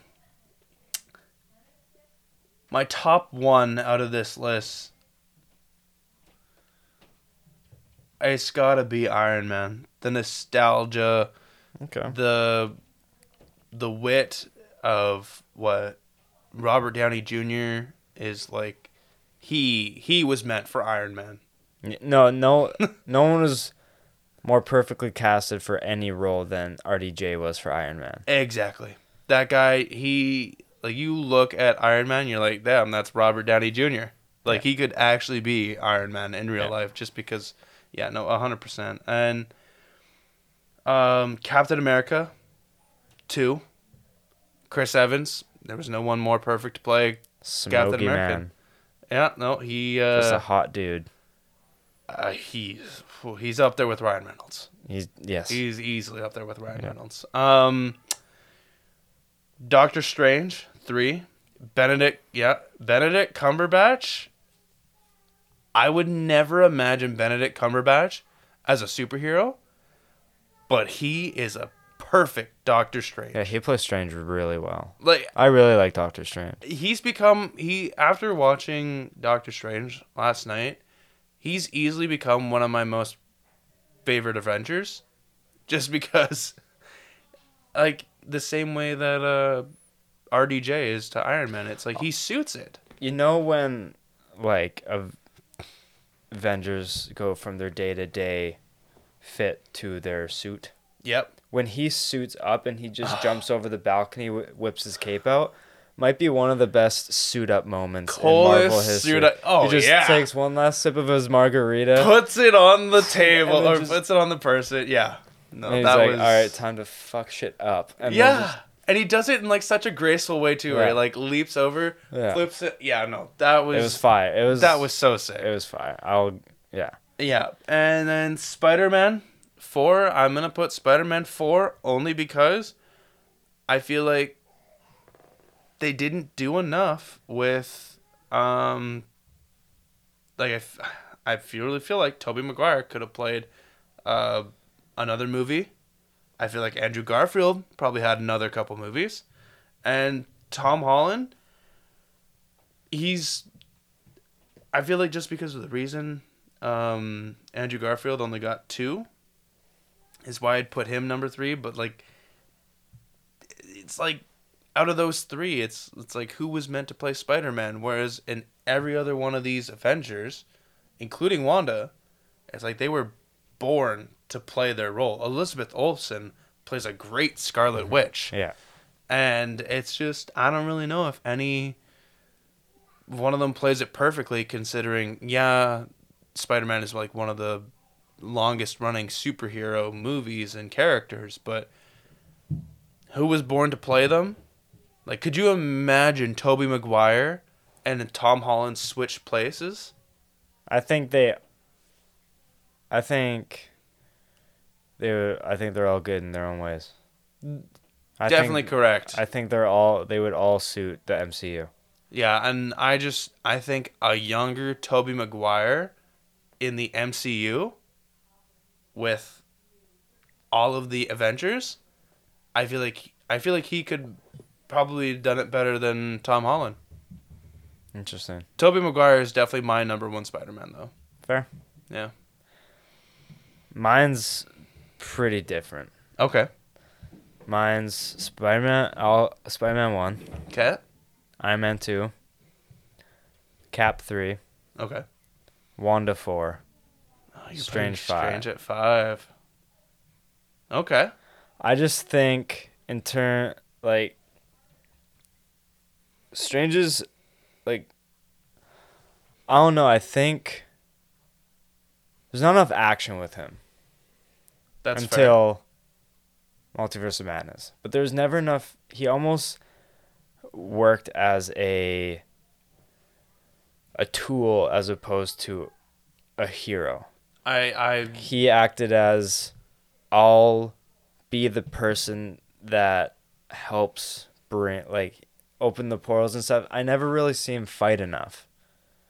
Speaker 2: my top one out of this list, it's gotta be Iron Man. The nostalgia,
Speaker 1: okay.
Speaker 2: the the wit of what Robert Downey Jr. is like. He he was meant for Iron Man.
Speaker 1: No, no, no one was more perfectly casted for any role than RDJ was for Iron Man.
Speaker 2: Exactly. That guy, he like you look at Iron Man, you're like, damn, that's Robert Downey Jr. Like he could actually be Iron Man in real
Speaker 1: Yeah.
Speaker 2: life, just because. Yeah, no, hundred percent. And um, Captain America, two. Chris Evans. There was no one more perfect to play.
Speaker 1: Smoky
Speaker 2: America.
Speaker 1: man,
Speaker 2: Yeah, no, he
Speaker 1: just a
Speaker 2: uh,
Speaker 1: hot dude.
Speaker 2: uh he's he's up there with Ryan Reynolds.
Speaker 1: He's yes.
Speaker 2: He's easily up there with Ryan
Speaker 1: Yeah.
Speaker 2: Reynolds. Um, Doctor Strange three, Benedict yeah Benedict Cumberbatch. I would never imagine Benedict Cumberbatch as a superhero, but he is a perfect Doctor Strange.
Speaker 1: yeah, he plays Strange really well.
Speaker 2: Like
Speaker 1: I really like Doctor Strange.
Speaker 2: he's become he after watching Doctor Strange last night, he's easily become one of my most favorite Avengers, just because, like the same way that uh, RDJ is to Iron Man. It's like he suits it.
Speaker 1: You know when like Av- Avengers go from their day to day fit to their suit.
Speaker 2: Yep.
Speaker 1: When he suits up and he just jumps over the balcony, wh- whips his cape out, might be one of the best suit up moments in Marvel history.
Speaker 2: suit up- oh,
Speaker 1: he just
Speaker 2: yeah.
Speaker 1: takes one last sip of his margarita.
Speaker 2: Puts it on the table or
Speaker 1: just-
Speaker 2: puts it on the person. Yeah. No,
Speaker 1: and he's
Speaker 2: that
Speaker 1: like,
Speaker 2: was
Speaker 1: "All right, time to fuck shit up." And
Speaker 2: yeah. And he does it in like such a graceful way too, where he
Speaker 1: Yeah.
Speaker 2: like leaps over,
Speaker 1: Yeah.
Speaker 2: flips it. Yeah, no, that was,
Speaker 1: it was fire. It was
Speaker 2: that was so sick.
Speaker 1: it was fire. I'll yeah.
Speaker 2: Yeah, and then Spider Man four. I'm gonna put Spider Man four only because I feel like they didn't do enough with um. Like I, f- I really feel like Tobey Maguire could have played, uh, another movie. I feel like Andrew Garfield probably had another couple movies, and Tom Holland. He's. I feel like just because of the reason um, Andrew Garfield only got two is why I'd put him number three. But like, it's like out of those three, it's it's like who was meant to play Spider Man. Whereas in every other one of these Avengers, including Wanda, it's like they were born to play their role. Elizabeth Olsen plays a great Scarlet mm-hmm. Witch
Speaker 1: Yeah.
Speaker 2: and it's just I don't really know if any one of them plays it perfectly considering yeah Spider-Man is like one of the longest running superhero movies and characters but who was born to play them like could you imagine Tobey Maguire and Tom Holland switch places
Speaker 1: I think they. I think. they I think they're all good in their own ways. I
Speaker 2: definitely
Speaker 1: Think,
Speaker 2: correct
Speaker 1: I think they're all. They would all suit the MCU.
Speaker 2: Yeah, and I just I think a younger Tobey Maguire in the MCU with all of the Avengers, I feel like I feel like he could probably done it better than Tom Holland.
Speaker 1: Interesting.
Speaker 2: Tobey Maguire is definitely my number one Spider-Man though.
Speaker 1: Fair.
Speaker 2: Yeah.
Speaker 1: Mine's pretty different.
Speaker 2: Okay.
Speaker 1: Mine's Spider Man. All Spider Man one,
Speaker 2: Okay.
Speaker 1: Iron Man two, Cap three,
Speaker 2: Okay.
Speaker 1: Wanda four.
Speaker 2: Oh,
Speaker 1: Strange five.
Speaker 2: Strange at five. Okay.
Speaker 1: I just think in turn like Strange is like I don't know, I think there's not enough action with him
Speaker 2: That's fair.
Speaker 1: until Multiverse of Madness. But there's never enough he almost worked as a a tool as opposed to a hero
Speaker 2: I I
Speaker 1: he acted as I'll be the person that helps bring like open the portals and stuff. I never really see him fight enough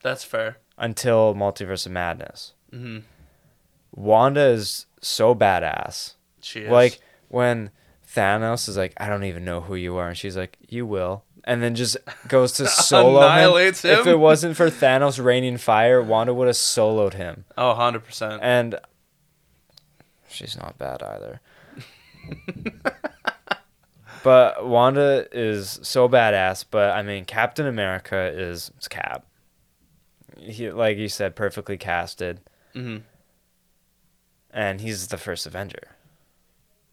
Speaker 2: that's fair.
Speaker 1: until Multiverse of Madness.
Speaker 2: Mm-hmm.
Speaker 1: Wanda is so badass.
Speaker 2: She is.
Speaker 1: Like when Thanos is like, I don't even know who you are, and she's like, You will. And then just goes to solo him.
Speaker 2: Annihilates him.
Speaker 1: If it wasn't for Thanos raining fire, Wanda would have soloed him.
Speaker 2: oh, 100 percent.
Speaker 1: And she's not bad either. but Wanda is so badass. But I mean, Captain America is Cap. He, like you said, perfectly casted,
Speaker 2: Mm-hmm.
Speaker 1: And he's the first Avenger.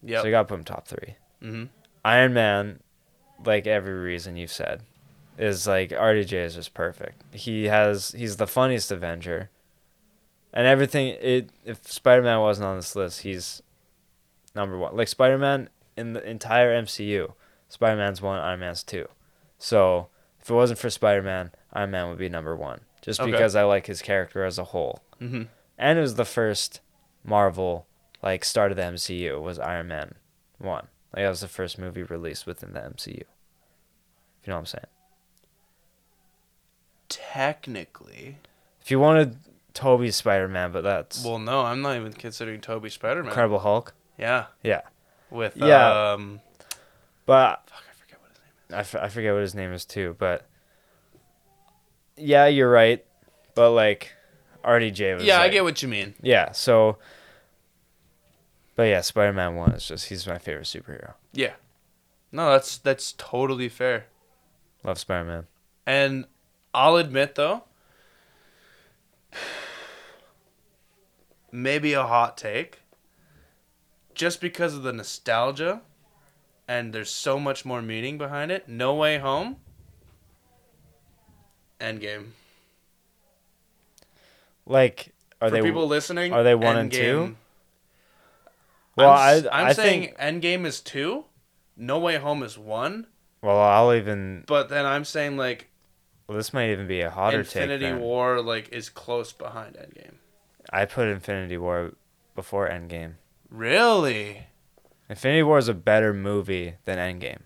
Speaker 2: Yeah.
Speaker 1: So you got to put him top three.
Speaker 2: mm-hmm.
Speaker 1: Iron Man, like every reason you've said, is like RDJ is just perfect. He has he's the funniest Avenger, and everything. It if Spider Man wasn't on this list, he's number one. Like Spider Man in the entire MCU, Spider Man's one, Iron Man's two. So if it wasn't for Spider Man, Iron Man would be number one, just
Speaker 2: Okay.
Speaker 1: because I like his character as a whole.
Speaker 2: Mm-hmm.
Speaker 1: And it was the first Marvel like start of the MCU was Iron Man one. Like that was the first movie released within the MCU. If you know what I'm saying.
Speaker 2: Technically.
Speaker 1: If you wanted Tobey's Spider Man, but that's
Speaker 2: Well, no, I'm not even considering Tobey Spider-Man.
Speaker 1: Incredible Hulk.
Speaker 2: Yeah.
Speaker 1: Yeah.
Speaker 2: With
Speaker 1: Yeah.
Speaker 2: um.
Speaker 1: But
Speaker 2: Fuck, I forget what his name is.
Speaker 1: I, f- I forget what his name is too. But yeah, you're right. But like RDJ was.
Speaker 2: Yeah, I get what you mean.
Speaker 1: Yeah, so But yeah, Spider Man one is just he's my favorite superhero.
Speaker 2: Yeah. No, that's that's totally fair.
Speaker 1: Love Spider Man.
Speaker 2: And I'll admit though, maybe a hot take. Just because of the nostalgia and there's so much more meaning behind it. No Way Home. Endgame.
Speaker 1: Like are
Speaker 2: For
Speaker 1: they
Speaker 2: people listening,
Speaker 1: are they one and two? Well,
Speaker 2: I'm,
Speaker 1: I
Speaker 2: I'm
Speaker 1: I
Speaker 2: saying
Speaker 1: think
Speaker 2: Endgame is two, No Way Home is one,
Speaker 1: well I'll even
Speaker 2: but then I'm saying like
Speaker 1: well, this might even be a hotter
Speaker 2: Infinity
Speaker 1: take.
Speaker 2: War like is close behind Endgame.
Speaker 1: I put Infinity War before Endgame.
Speaker 2: Really?
Speaker 1: Infinity War is a better movie than Endgame.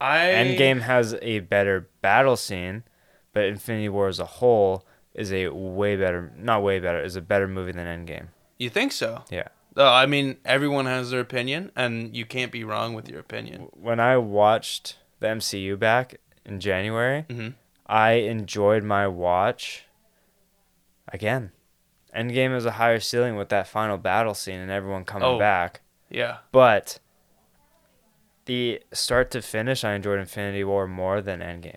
Speaker 2: I
Speaker 1: Endgame has a better battle scene, but Infinity War as a whole is a way better, not way better, is a better movie than Endgame.
Speaker 2: You think so?
Speaker 1: Yeah.
Speaker 2: Uh, I mean, everyone has their opinion, and you can't be wrong with your opinion.
Speaker 1: When I watched the MCU back in January,
Speaker 2: Mhm.
Speaker 1: I enjoyed my watch again. Endgame is a higher ceiling with that final battle scene and everyone coming
Speaker 2: Oh.
Speaker 1: back.
Speaker 2: Yeah.
Speaker 1: But the start to finish, I enjoyed Infinity War more than Endgame.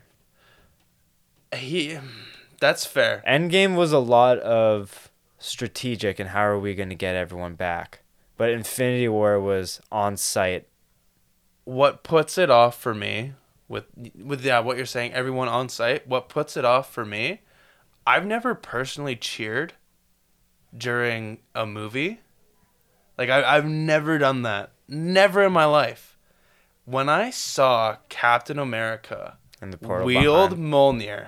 Speaker 2: He, that's fair.
Speaker 1: Endgame was a lot of strategic and how are we going to get everyone back. But Infinity War was on site.
Speaker 2: What puts it off for me with with yeah, what you're saying, everyone on site, what puts it off for me, I've never personally cheered during a movie. Like I I've never done that. Never in my life. When I saw Captain America
Speaker 1: in the
Speaker 2: wield
Speaker 1: behind.
Speaker 2: Mjolnir,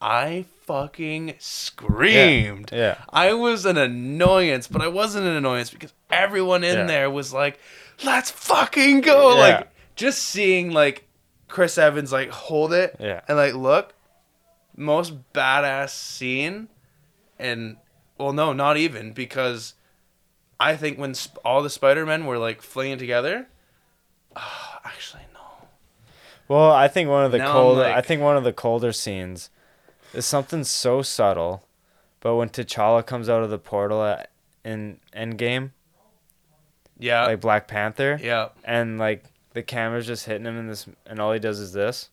Speaker 2: I fucking screamed.
Speaker 1: Yeah.
Speaker 2: I was an annoyance, but I wasn't an annoyance because everyone in
Speaker 1: Yeah.
Speaker 2: there was like, "Let's fucking go!"
Speaker 1: Yeah.
Speaker 2: Like just seeing like Chris Evans like hold it
Speaker 1: Yeah.
Speaker 2: and like look, most badass scene, and well, no, not even because I think when sp- all the Spider Men were like flinging together, ah, actually no,
Speaker 1: Well, I think one of the colder
Speaker 2: like-
Speaker 1: I think one of the colder scenes is something so subtle, but when T'Challa comes out of the portal at, in Endgame,
Speaker 2: yeah,
Speaker 1: like Black Panther,
Speaker 2: yeah,
Speaker 1: and like the camera's just hitting him in this and all he does is this.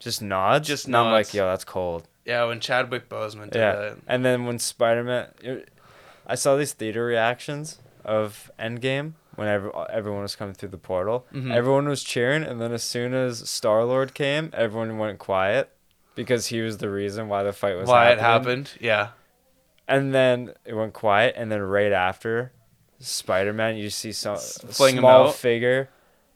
Speaker 1: just nods.
Speaker 2: Just
Speaker 1: and I'm like, yo, that's cold.
Speaker 2: Yeah, when Chadwick Boseman did
Speaker 1: Yeah.
Speaker 2: that.
Speaker 1: And then when Spider Man, I saw these theater reactions of Endgame whenever everyone was coming through the portal.
Speaker 2: Mhm.
Speaker 1: Everyone was cheering, and then as soon as Star Lord came, everyone went quiet because he was the reason why the fight was
Speaker 2: Why it happened? Yeah.
Speaker 1: And then it went quiet, and then right after Spider Man, you see some
Speaker 2: Fling
Speaker 1: small figure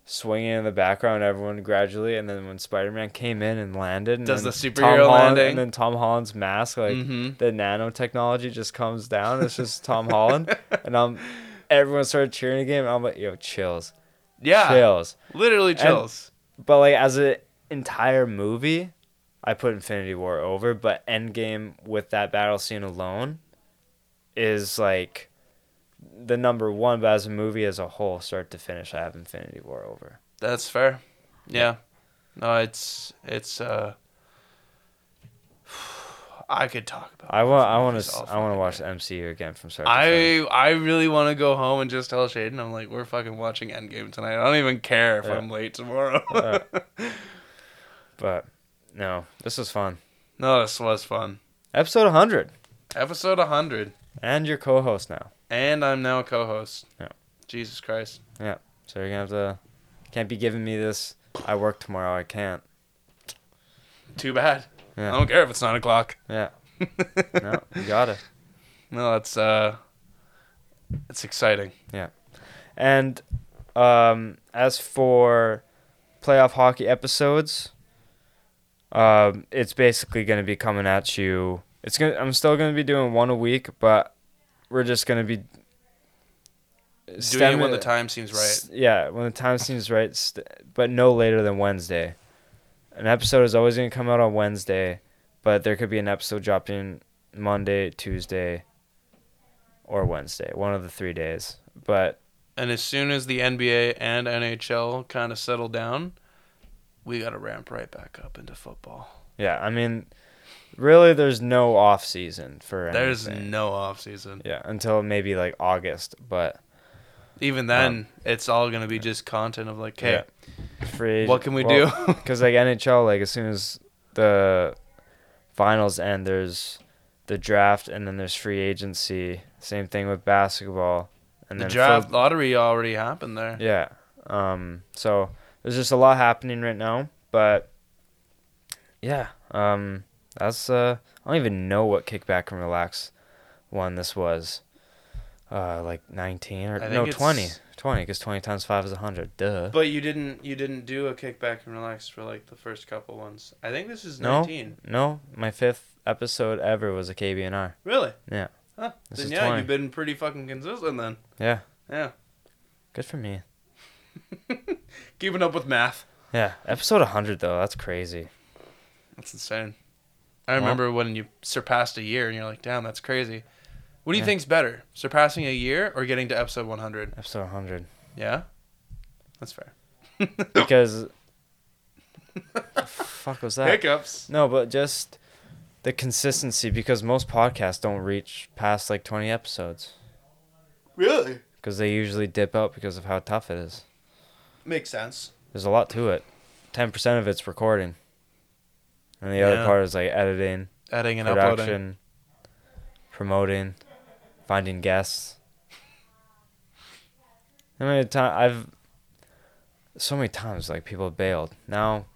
Speaker 1: swinging in the background. Everyone gradually, and then when Spider Man came in and landed, and
Speaker 2: Does the
Speaker 1: Tom
Speaker 2: superhero
Speaker 1: Holland-
Speaker 2: landing.
Speaker 1: and then Tom Holland's mask, like
Speaker 2: Mhm.
Speaker 1: the nanotechnology just comes down. It's just Tom Holland, and I'm everyone started cheering again. And I'm like, yo, chills,
Speaker 2: Yeah.
Speaker 1: chills.
Speaker 2: Literally chills.
Speaker 1: But like as an entire movie, I put Infinity War over. But Endgame with that battle scene alone is like the number one. But as a movie as a whole, start to finish, I have Infinity War over.
Speaker 2: That's fair. Yeah. No, it's it's uh I could talk about
Speaker 1: I want, I want to, I want to watch the MCU again from start finish.
Speaker 2: I I really want to go home and just tell Shaden I'm like we're fucking watching Endgame tonight. I don't even care if
Speaker 1: Yeah.
Speaker 2: I'm late tomorrow.
Speaker 1: Yeah. But no, this was fun.
Speaker 2: no, this was fun.
Speaker 1: Episode 100,
Speaker 2: Episode 100
Speaker 1: and your co-host now.
Speaker 2: and I'm now a co-host.
Speaker 1: Yeah.
Speaker 2: Jesus Christ. Yeah.
Speaker 1: So you're gonna have to, can't be giving me this. I work tomorrow. I can't.
Speaker 2: Too bad. I don't care if it's 9 o'clock.
Speaker 1: Yeah. No, you gotta.
Speaker 2: No, it's uh it's exciting. Yeah.
Speaker 1: And um, as for playoff hockey episodes, um, it's basically going to be coming at you. It's gonna. I'm still going to be doing one a week, but we're just going to be
Speaker 2: Doing it when the time seems right.
Speaker 1: Yeah, when the time seems right, st- but no later than Wednesday. An episode is always going to come out on Wednesday, but there could be an episode dropping Monday, Tuesday, or Wednesday, one of the three days. But
Speaker 2: And as soon as the NBA and NHL kind of settle down, we got to ramp right back up into football.
Speaker 1: yeah, I mean, really, there's no off season for
Speaker 2: There's
Speaker 1: anything.
Speaker 2: no off season.
Speaker 1: yeah until maybe like August, but
Speaker 2: Even then, it's all going to be just content of like, hey,
Speaker 1: yeah. free.
Speaker 2: what can we do?
Speaker 1: Because like NHL, like as soon as the finals end, there's the draft, and then there's free agency. Same thing with basketball, and
Speaker 2: the
Speaker 1: then
Speaker 2: draft
Speaker 1: foot-
Speaker 2: lottery already happened there.
Speaker 1: yeah. Um. So there's just a lot happening right now, but yeah. Um. That's uh. I don't even know what kickback and relax one this was. Uh, like 19 or no
Speaker 2: it's-
Speaker 1: 20, 20 because 20 times five is 100. Duh.
Speaker 2: But you didn't you didn't do a kickback and relax for like the first couple ones. I think this is
Speaker 1: No.
Speaker 2: 19.
Speaker 1: No, my fifth episode ever was a KBNR.
Speaker 2: Really?
Speaker 1: Yeah.
Speaker 2: Huh.
Speaker 1: This
Speaker 2: then
Speaker 1: is
Speaker 2: yeah,
Speaker 1: 20.
Speaker 2: you've been pretty fucking consistent then.
Speaker 1: Yeah.
Speaker 2: Yeah.
Speaker 1: Good for me.
Speaker 2: Keeping up with math.
Speaker 1: Yeah. Episode 100 though, that's crazy.
Speaker 2: That's insane. I
Speaker 1: Well-
Speaker 2: remember when you surpassed a year and you're like, damn, that's crazy. What do you
Speaker 1: Yeah.
Speaker 2: think's better? Surpassing a year or getting to episode 100?
Speaker 1: Episode 100
Speaker 2: Yeah? That's fair.
Speaker 1: because fuck was that?
Speaker 2: Hiccups.
Speaker 1: No, but just the consistency because most podcasts don't reach past like 20 episodes
Speaker 2: Really?
Speaker 1: because they usually dip out because of how tough it is.
Speaker 2: Makes sense.
Speaker 1: There's a lot to it. 10% of it's recording. And the other part is like editing,
Speaker 2: Adding and uploading.
Speaker 1: production, promoting, finding guests. How many times I've so many times like people have bailed. Now,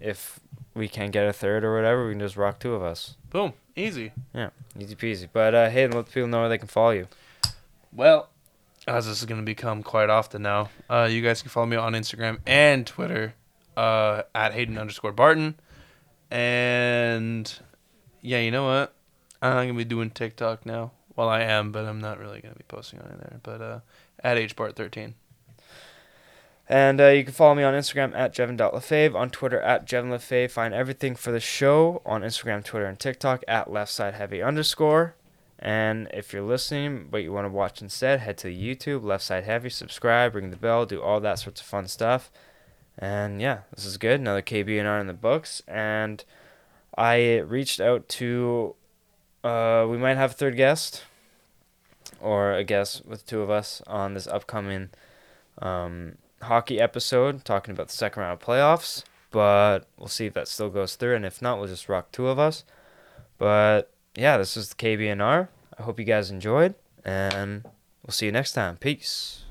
Speaker 1: if we can't get a third or whatever, we can just rock two of us.
Speaker 2: Boom. Easy.
Speaker 1: Yeah, easy peasy. But uh, Hayden, let people know where they can follow you.
Speaker 2: Well, as this is going to become quite often now, uh, you guys can follow me on Instagram and Twitter uh, at Hayden underscore Barton. And yeah, you know what? I'm going to be doing TikTok now. Well, I am, but I'm not really going to be posting on there. But uh, at HBart13.
Speaker 1: And uh, you can follow me on Instagram at Jevon.lefave, on Twitter at JevonLefave. Find everything for the show on Instagram, Twitter, and TikTok at left side heavy underscore. And if you're listening but you want to watch instead, head to YouTube, Left Side Heavy, subscribe, ring the bell, do all that sorts of fun stuff. And yeah, this is good. Another KBNR in the books. And I reached out to, uh, we might have a third guest or a guest with two of us on this upcoming um, hockey episode talking about the second round of playoffs. But we'll see if that still goes through. And if not, we'll just rock two of us. But yeah, this is the KBNR. I hope you guys enjoyed, and we'll see you next time. Peace.